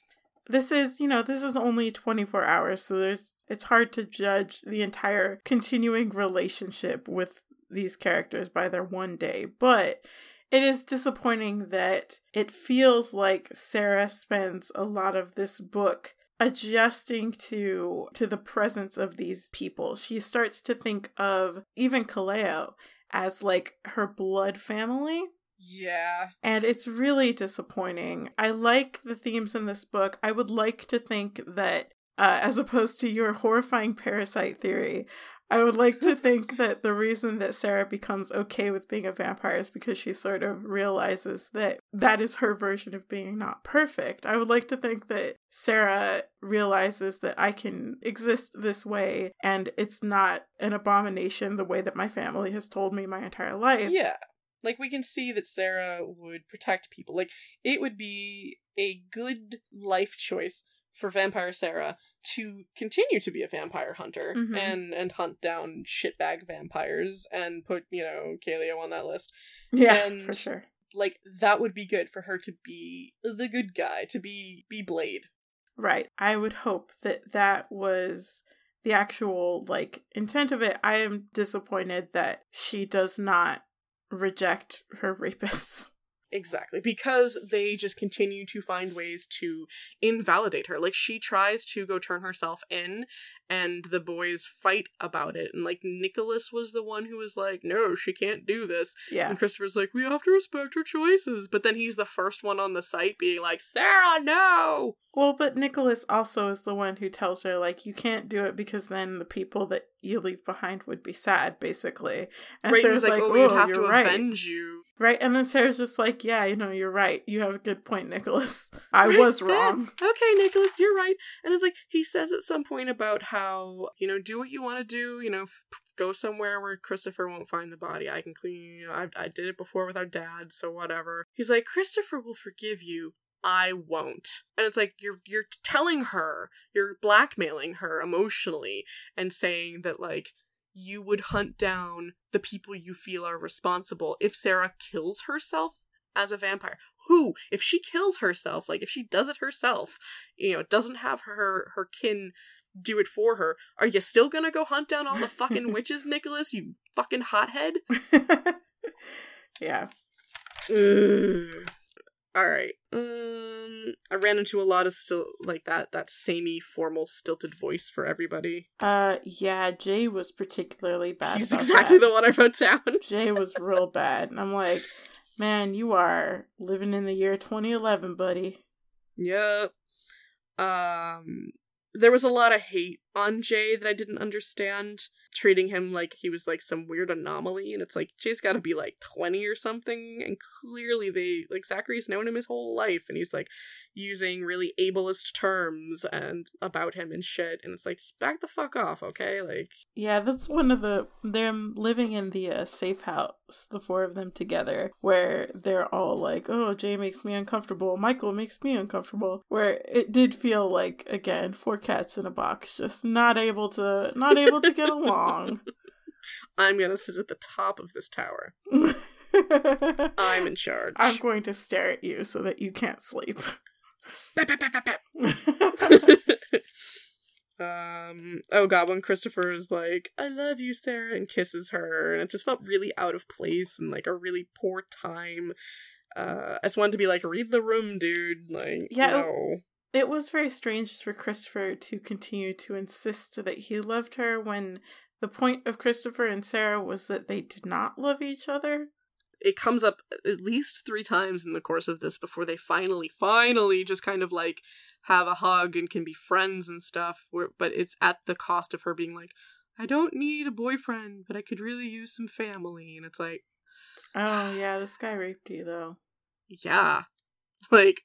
this is, you know, this is only 24 hours, so there's it's hard to judge the entire continuing relationship with these characters by their one day, but it is disappointing that it feels like Sarah spends a lot of this book adjusting to to the presence of these people. She starts to think of even Kaleo as like her blood family. Yeah. And it's really disappointing. I like the themes in this book. I would like to think that, uh, as opposed to your horrifying parasite theory, I would like to think that the reason that Sarah becomes okay with being a vampire is because she sort of realizes that that is her version of being not perfect. I would like to think that Sarah realizes that I can exist this way and it's not an abomination the way that my family has told me my entire life. Yeah. Like we can see that Sarah would protect people. Like it would be a good life choice for vampire Sarah to continue to be a vampire hunter Mhm. and and hunt down shitbag vampires and put, you know, Kaleo on that list. Yeah, And- for sure. Like that would be good for her to be the good guy, to be be Blade. Right. I would hope that that was the actual like intent of it. I am disappointed that she does not reject her rapists. Exactly, because they just continue to find ways to invalidate her. Like she tries to go turn herself in, and the boys fight about it. And like Nicholas was the one who was like, "No, she can't do this." Yeah. And Christopher's like, "We have to respect her choices." But then he's the first one on the site being like, "Sarah, no!" Well, but Nicholas also is the one who tells her like you can't do it because then the people that you leave behind would be sad, basically. And right? Sarah's was like, "Oh, we'd oh, have to right." avenge you." Right, and then Sarah's just like, "Yeah, you know, you're right. You have a good point, Nicholas. I Right, was then, wrong." Okay, Nicholas, you're right. And it's like he says at some point about how you know do what you want to do. You know, f- go somewhere where Christopher won't find the body. I can clean. You know, I I did it before with our dad, so whatever. He's like Christopher will forgive you. I won't. And it's like you're you're telling her, you're blackmailing her emotionally and saying that like you would hunt down the people you feel are responsible if Sarah kills herself as a vampire. Who, if she kills herself, like if she does it herself, you know, doesn't have her her kin do it for her, are you still gonna go hunt down all the fucking witches, Nicholas? You fucking hothead. yeah. Ugh. All right. Um, I ran into a lot of still like that that samey formal stilted voice for everybody. Uh, yeah, Jay was particularly bad. He's exactly that. the one I wrote down. Jay was real bad, and I'm like, man, you are living in the year 2011, buddy. Yep. Um, there was a lot of hate on Jay that I didn't understand, treating him like he was like some weird anomaly, and it's like Jay's got to be like twenty or something, and clearly they like Zachary's known him his whole life, and he's like using really ableist terms and about him and shit, and it's like just back the fuck off, okay? Like, Yeah, that's one of the them living in the uh, safe house, the four of them together, where they're all like, "Oh, Jay makes me uncomfortable. Michael makes me uncomfortable." Where it did feel like again four cats in a box, just not able to not able to get along. I'm gonna sit at the top of this tower. I'm in charge. I'm going to stare at you so that you can't sleep. Um oh god when christopher is like i love you sarah and kisses her and it just felt really out of place and like a really poor time uh i just wanted to be like read the room dude like Yeah, no It was very strange for Christopher to continue to insist that he loved her when the point of Christopher and Sarah was that they did not love each other. it comes up at least three times in the course of this before they finally finally just kind of like have a hug and can be friends and stuff but it's at the cost of her being like i don't need a boyfriend but i could really use some family and it's like Oh, yeah, this guy raped you, though. yeah like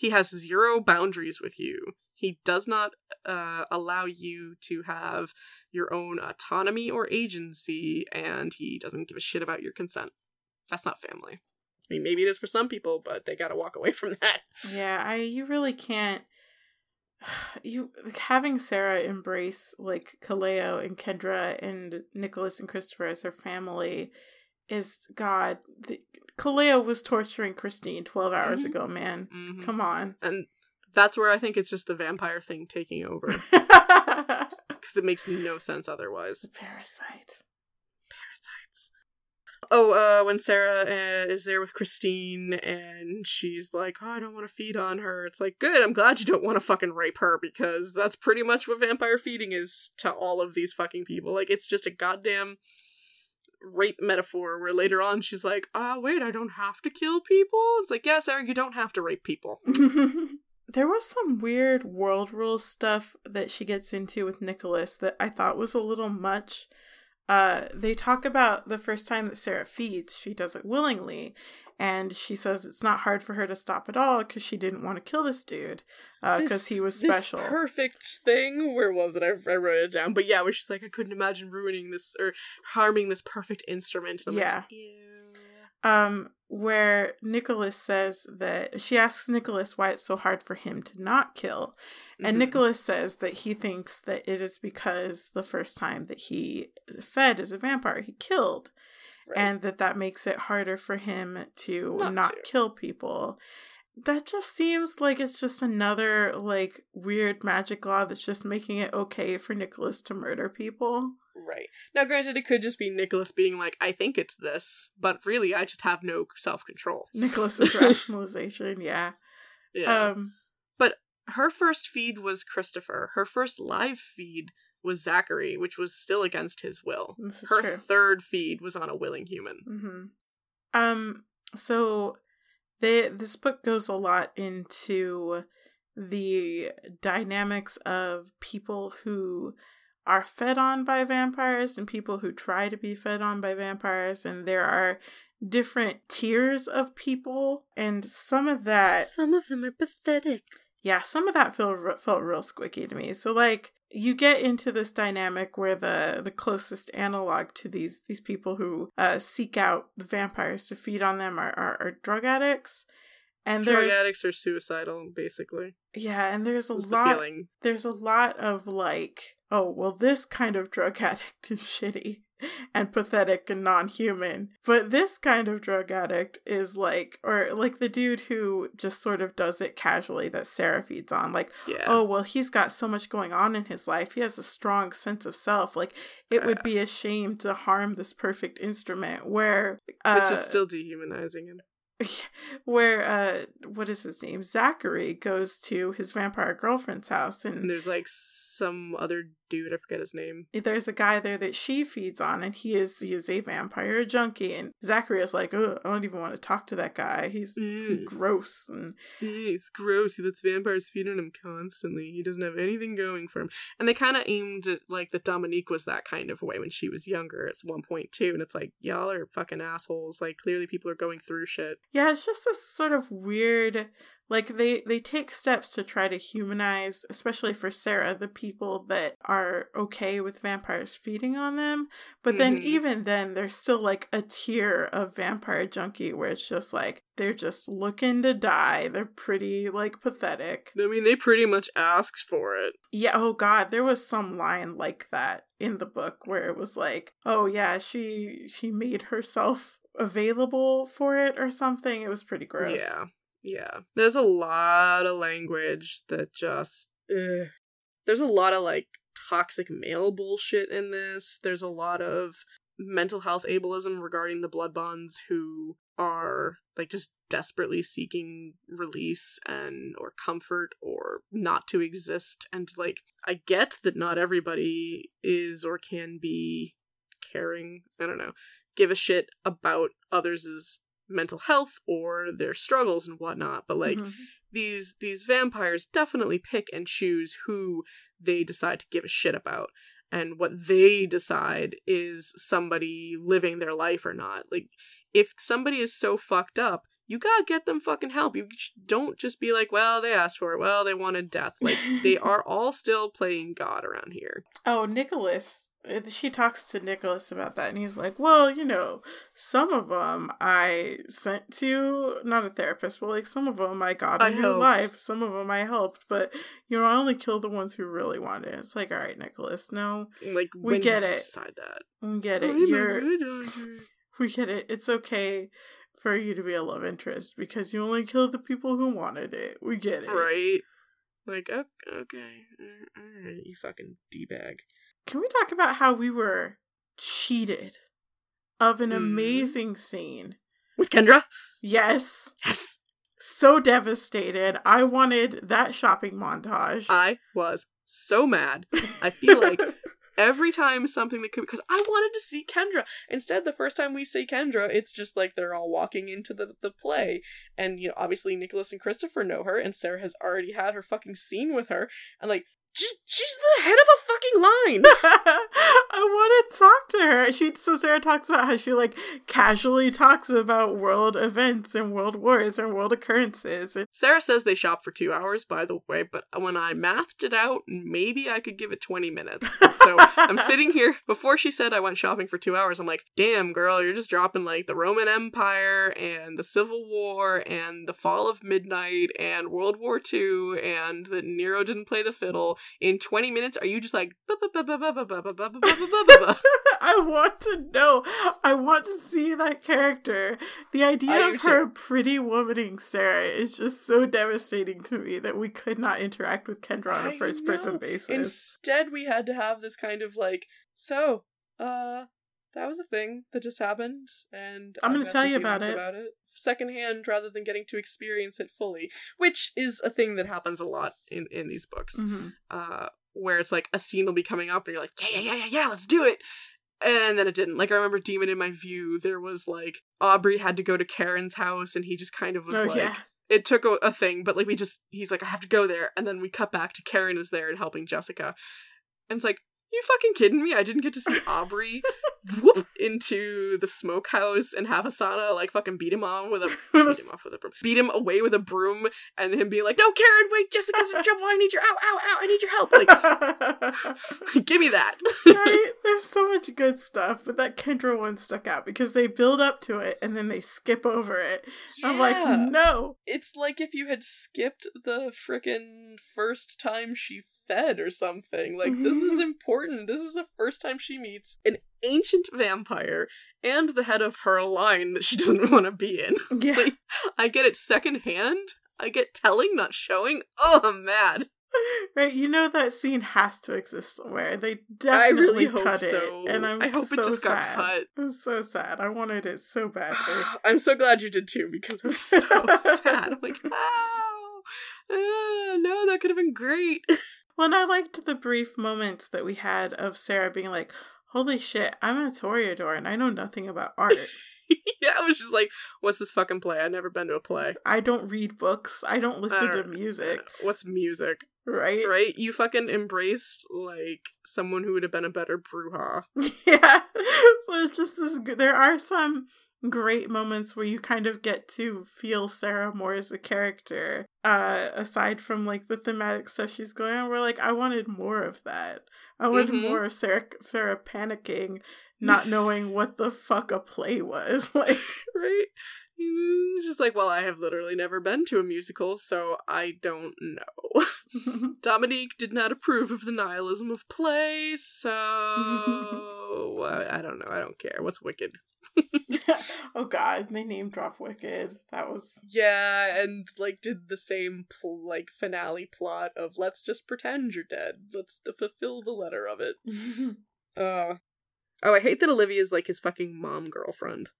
he has zero boundaries with you. He does not uh, allow you to have your own autonomy or agency and he doesn't give a shit about your consent. That's not family. I mean maybe it is for some people but they gotta walk away from that. Yeah, I you really can't you having Sarah embrace like Kaleo and Kendra and Nicholas and Christopher as her family is God. The, Kaleo was torturing Christine 12 hours Mhm. ago, man. Mhm. Come on. and that's where i think it's just the vampire thing taking over because it makes no sense otherwise Parasite. parasites. Oh, uh, when Sarah uh, is there with Christine and she's like, oh, I don't want to feed on her. It's like, good, I'm glad you don't want to fucking rape her because that's pretty much what vampire feeding is to all of these fucking people. Like, it's just a goddamn rape metaphor where later on she's like, ah, wait, I don't have to kill people? It's like, yeah, Sarah, you don't have to rape people. there was some weird world rules stuff that she gets into with Nicholas that I thought was a little much. Uh, they talk about the first time that Sarah feeds, she does it willingly, and she says it's not hard for her to stop at all because she didn't want to kill this dude because This- he was this special. perfect thing. Where was it? I, I wrote it down. But yeah, where she's like, I couldn't imagine ruining this or harming this perfect instrument. Yeah. Like, um, where Nicholas says that she asks Nicholas why it's so hard for him to not kill, and Mhm. Nicholas says that he thinks that it is because the first time that he fed as a vampire, he killed, Right. and that that makes it harder for him to Not not, to. kill people. That just seems like it's just another like weird magic law that's just making it okay for Nicholas to murder people. Right. Now, granted, it could just be Nicholas being like, I think it's this, but really, I just have no self control. Nicholas's rationalization, yeah. Yeah. Um but Her first feed was Christopher. Her first live feed was Zachary, which was still against his will. this is Her true. third feed was on a willing human. Mm-hmm. Um. So, they this book goes a lot into the dynamics of people who are fed on by vampires and people who try to be fed on by vampires, and there are different tiers of people, and some of that Some of them are pathetic. yeah, some of that felt felt real squicky to me. So like you get into this dynamic where the the closest analog to these these people who uh, seek out the vampires to feed on them are are, are drug addicts, and Drug addicts are suicidal, basically. yeah, and there's a the lot feeling. there's a lot of like oh well this kind of drug addict is shitty and pathetic and non-human but this kind of drug addict is like or like the dude who just sort of does it casually that sarah feeds on like Yeah. oh well he's got so much going on in his life he has a strong sense of self like it would be a shame to harm this perfect instrument where uh, Which is still dehumanizing him. where uh what is his name zachary goes to his vampire girlfriend's house and, And there's like some other dude, I forget his name. there's a guy there that she feeds on and he is he is a vampire junkie and zachary is like oh i don't even want to talk to that guy he's gross and "Eh, It's gross. He lets vampires feed on him constantly. He doesn't have anything going for him. And they kind of aimed at like that Dominique was that kind of way when she was younger at one point too. And it's like y'all are fucking assholes. Like clearly people are going through shit. yeah it's just this sort of weird like they they take steps to try to humanize especially for sarah the people that are okay with vampires feeding on them but then Mhm. even then there's still like a tier of vampire junkie where it's just like they're just looking to die they're pretty like pathetic I mean, they pretty much asked for it. yeah oh god there was some line like that in the book where it was like oh yeah she she made herself available for it or something it was pretty gross Yeah. Yeah. There's a lot of language that just. Ugh. There's a lot of like toxic male bullshit in this. There's a lot of mental health ableism regarding the blood bonds who are like just desperately seeking release and or comfort or not to exist and like I get that not everybody is or can be caring, I don't know, give a shit about others' mental health or their struggles and whatnot, but like Mhm. these these vampires definitely pick and choose who they decide to give a shit about and what they decide is somebody living their life or not like if somebody is so fucked up you gotta get them fucking help you don't just be like well they asked for it well they wanted death like they are all still playing god around here Oh, Nicholas. She talks to Nicholas about that, and he's like, "Well, you know, some of them I sent to not a therapist, but like some of them I got in real life. Some of them I helped, but you know, I only killed the ones who really wanted it." It's like, all right, Nicholas, no, like We get it. decide that we get it. Oh, I'm you're, we get it. It's okay for you to be a love interest because you only killed the people who wanted it. We get it, right like okay, okay. all right you fucking d-bag Can we talk about how we were cheated of an Mhm. amazing scene? with kendra Yes. yes So devastated. I wanted that shopping montage. I was so mad. I feel like every time something that could because I wanted to see Kendra. Instead, the first time we see Kendra, it's just like they're all walking into the the play, and you know, obviously Nicholas and Christopher know her, and Sarah has already had her fucking scene with her, and like she's the head of a fucking line. I want to talk to her. She so Sarah talks about how she like casually talks about world events and world wars and world occurrences. Sarah says they shop for two hours, by the way, but when I mathed it out, maybe I could give it twenty minutes. So I'm sitting here before she said I went shopping for two hours. I'm like, damn girl, you're just dropping like the Roman Empire and the Civil War and the Fall of Midnight and World War II and that Nero didn't play the fiddle in twenty minutes. Are you just like? I want to know. I want to see that character. The idea of her pretty womaning Sarah is just so devastating to me that we could not interact with Kendra on a first person basis. Instead, we had to have this kind of like, so, uh, that was a thing that just happened, and I'm gonna tell you about it. about it secondhand rather than getting to experience it fully, which is a thing that happens a lot in in these books. Mhm. Uh, where it's like a scene will be coming up, and you're like, yeah, yeah, yeah, yeah, yeah, let's do it. And then it didn't. Like I remember Demon in my view, there was like Aubrey had to go to Caryn's house, and he just kind of was Oh like, yeah. it took a, a thing, but like we just he's like, I have to go there, and then we cut back to Caryn is there and helping Jessica, and it's like, you fucking kidding me? I didn't get to see Aubrey whoop into the smokehouse and have Asana like fucking beat him off with a beat him off with a broom, beat him away with a broom, and him being like, no, Caryn, wait, Jessica's in trouble. I need your ow, ow, ow, I need your help. Like, give me that. right? There's so much good stuff, but that Kendra one stuck out because they build up to it and then they skip over it. I'm like, no. it's like if you had skipped the frickin' first time she fed or something. Like, this is important. This is the first time she meets an ancient vampire and the head of her line that she doesn't want to be in. Yeah. Like, I get it secondhand. I get telling, not showing. Oh, I'm mad. right, you know that scene has to exist somewhere. They definitely really hope cut so. it, and I'm I hope so it just got sad. cut. I'm so sad. I wanted it so badly. I'm so glad you did too because I'm so sad. I'm like, oh, ah, no, that could have been great. Well, and I liked the brief moments that we had of Sarah being like, "Holy shit, I'm a Toreador and I know nothing about art. yeah, I was just like, what's this fucking play? I've never been to a play. I don't read books. I don't listen to don't- music." Uh, what's music? Right? Right? You fucking embraced like someone who would have been a better Brujah. Yeah. so it's just this. There are some great moments where you kind of get to feel Sarah more as a character. Uh, aside from like the thematic stuff she's going on, we're like, I wanted more of that. I wanted Mhm. more of Sarah, Sarah panicking, not knowing what the fuck a play was. Like, right? Mm, Just like, well, I have literally never been to a musical, so I don't know. Dominique did not approve of the nihilism of play, so I, I don't know. I don't care. What's Wicked? oh God, they name drop Wicked. That was Yeah, and like did the same pl- like finale plot of let's just pretend you're dead. Let's t- fulfill the letter of it. Uh oh, I hate that Olivia's like his fucking mom girlfriend.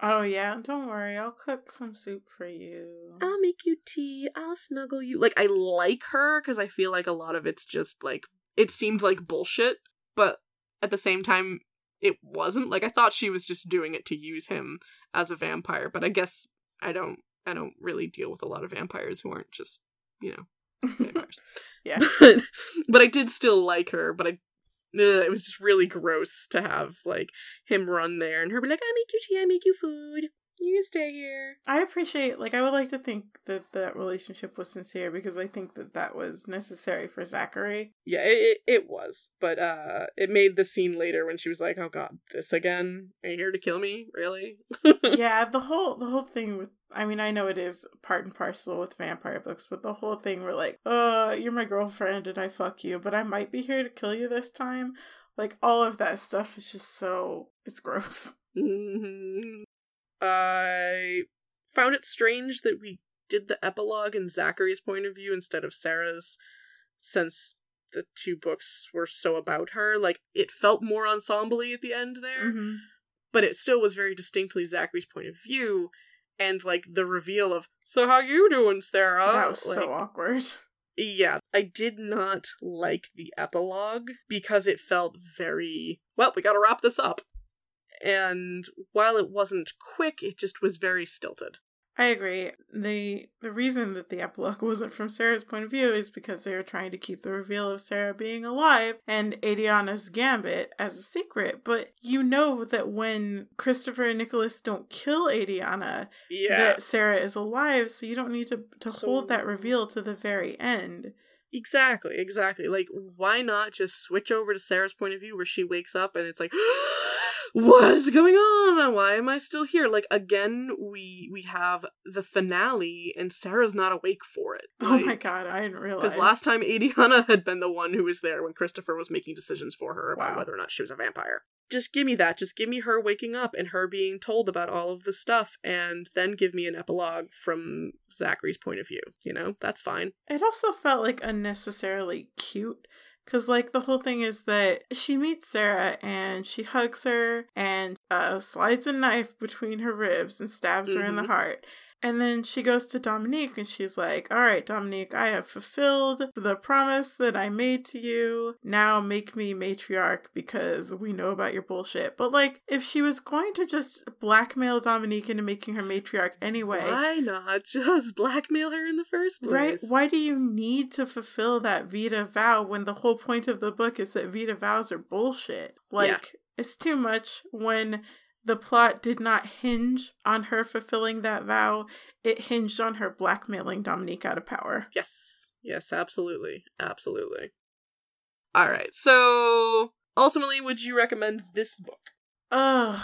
Oh yeah, don't worry, I'll cook some soup for you. I'll make you tea. I'll snuggle you. Like I like her because I feel like a lot of it's just like it seemed like bullshit, but at the same time it wasn't. Like I thought she was just doing it to use him as a vampire, but I guess I don't I don't really deal with a lot of vampires who aren't just, you know, vampires. yeah. but, but I did still like her, but I ugh, it was just really gross to have like him run there and her be like, I make you tea, I make you food. You stay here. I appreciate, like, I would like to think that that relationship was sincere because I think that that was necessary for Zachary. Yeah, it, it, it was. But uh it made the scene later when she was like, Oh god, this again? Are you here to kill me? Really? yeah, the whole the whole thing with I mean, I know it is part and parcel with vampire books, but the whole thing where like, uh, you're my girlfriend and I fuck you, but I might be here to kill you this time. Like all of that stuff is just so it's gross. Mhm. I found it strange that we did the epilogue in Zachary's point of view instead of Sarah's, since the two books were so about her. Like, it felt more ensemble at the end there, Mhm. but it still was very distinctly Zachary's point of view. And, like, the reveal of, so how you doing, Sarah? that was like, so awkward. yeah, I did not like the epilogue because it felt very, well, we gotta wrap this up. And while it wasn't quick, it just was very stilted. I agree. The the reason that the epilogue wasn't from Sarah's point of view is because they were trying to keep the reveal of Sarah being alive and Adianna's gambit as a secret. But you know that when Christopher and Nicholas don't kill Adianna, Yeah. that Sarah is alive, so you don't need to to So- hold that reveal to the very end. Exactly, exactly. Like, why not just switch over to Sarah's point of view where she wakes up and it's like, what's going on? Why am I still here? Like, again, we we have the finale and Sarah's not awake for it. oh my god, I didn't realize. Because last time Adianna had been the one who was there when Christopher was making decisions for her about Wow. whether or not she was a vampire. Just give me that. Just give me her waking up and her being told about all of the stuff, and then give me an epilogue from Zachary's point of view. You know, that's fine. It also felt like unnecessarily cute. Because, like, the whole thing is that she meets Sarah and she hugs her and uh, slides a knife between her ribs and stabs her in the Mhm. heart. And then she goes to Dominique and she's like, All right, Dominique, I have fulfilled the promise that I made to you. Now make me matriarch because we know about your bullshit. But, like, if she was going to just blackmail Dominique into making her matriarch anyway. Why not just blackmail her in the first place? Right? Why do you need to fulfill that Vida vow when the whole point of the book is that Vida vows are bullshit? Like, Yeah. it's too much when the plot did not hinge on her fulfilling that vow. It hinged on her blackmailing Dominique out of power. Yes. Yes, absolutely. Absolutely. All right. So, ultimately, would you recommend this book? Ugh,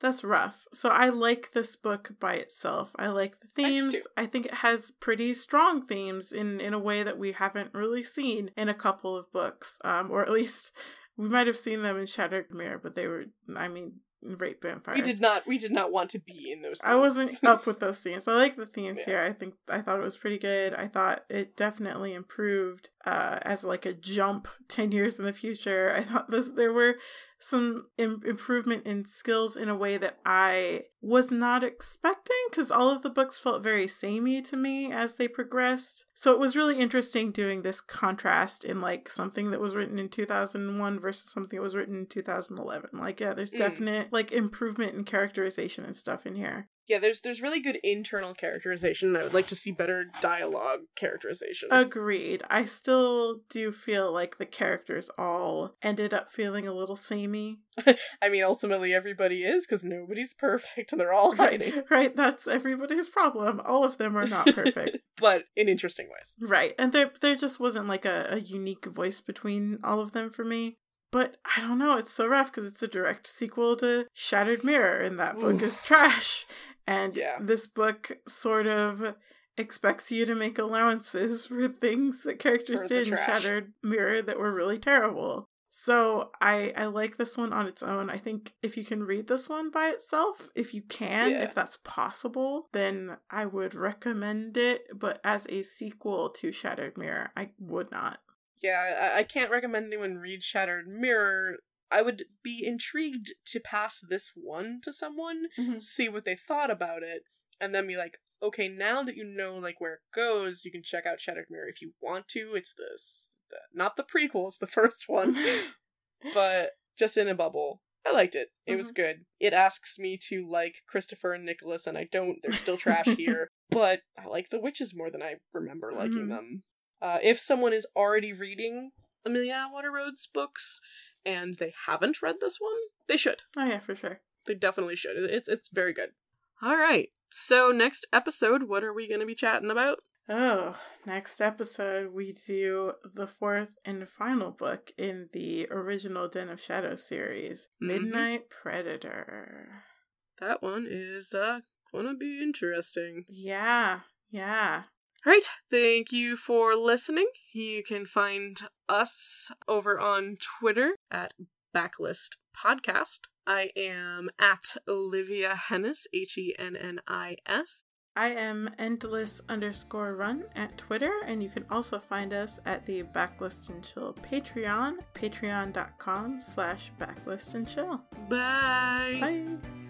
that's rough. So I like this book by itself. I like the themes. too. I think it has pretty strong themes in in a way that we haven't really seen in a couple of books. Um, or at least we might have seen them in Shattered Mirror, but they were. I mean, rape vampires. We did not. We did not want to be in those. I wasn't scenes. up with those scenes. I like the themes Yeah. here. I think I thought it was pretty good. I thought it definitely improved uh, as like a jump ten years in the future. I thought this there were some Im- improvement in skills in a way that I was not expecting because all of the books felt very samey to me as they progressed. So it was really interesting doing this contrast in like something that was written in 2001 versus something that was written in 2011. Like yeah, there's Mm. definite like improvement in characterization and stuff in here. Yeah, there's there's really good internal characterization. I would like to see better dialogue characterization. Agreed. I still do feel like the characters all ended up feeling a little samey. I mean, ultimately everybody is because nobody's perfect and they're all hiding, Right, right, that's everybody's problem. All of them are not perfect. but in interesting ways. right. And there there just wasn't like a, a unique voice between all of them for me. But I don't know, it's so rough because it's a direct sequel to Shattered Mirror, and that book is trash. And Yeah. this book sort of expects you to make allowances for things that characters For did in. Shattered Mirror that were really terrible. So I I like this one on its own. I think if you can read this one by itself, if you can, Yeah. if that's possible, then I would recommend it. But as a sequel to Shattered Mirror, I would not. Yeah, I, I can't recommend anyone read Shattered Mirror. I would be intrigued to pass this one to someone, see what they thought about it, and then be like, okay, now that you know like where it goes, you can check out Shattered Mirror if you want to. It's this, the, not the prequel; it's the first one, but just in a bubble. I liked it. It was good. It asks me to like Christopher and Nicholas, and I don't. They're still trash here, but I like the witches more than I remember liking Mhm. them. Uh, if someone is already reading Amelia Atwater Rhodes books and they haven't read this one, they should. Oh yeah, for sure. They definitely should. It's it's very good. All right. So next episode, what are we going to be chatting about? Oh, next episode we do the fourth and final book in the original Den of Shadows series, Mhm. Midnight Predator. That one is uh to be interesting. Yeah, yeah. All right. Thank you for listening. You can find us over on Twitter at Backlist Podcast. I am at Olivia Hennis, H E N N I S. I am endless underscore run at Twitter, and you can also find us at the Backlist and Chill Patreon, patreon.com slash backlist and chill. Bye. Bye.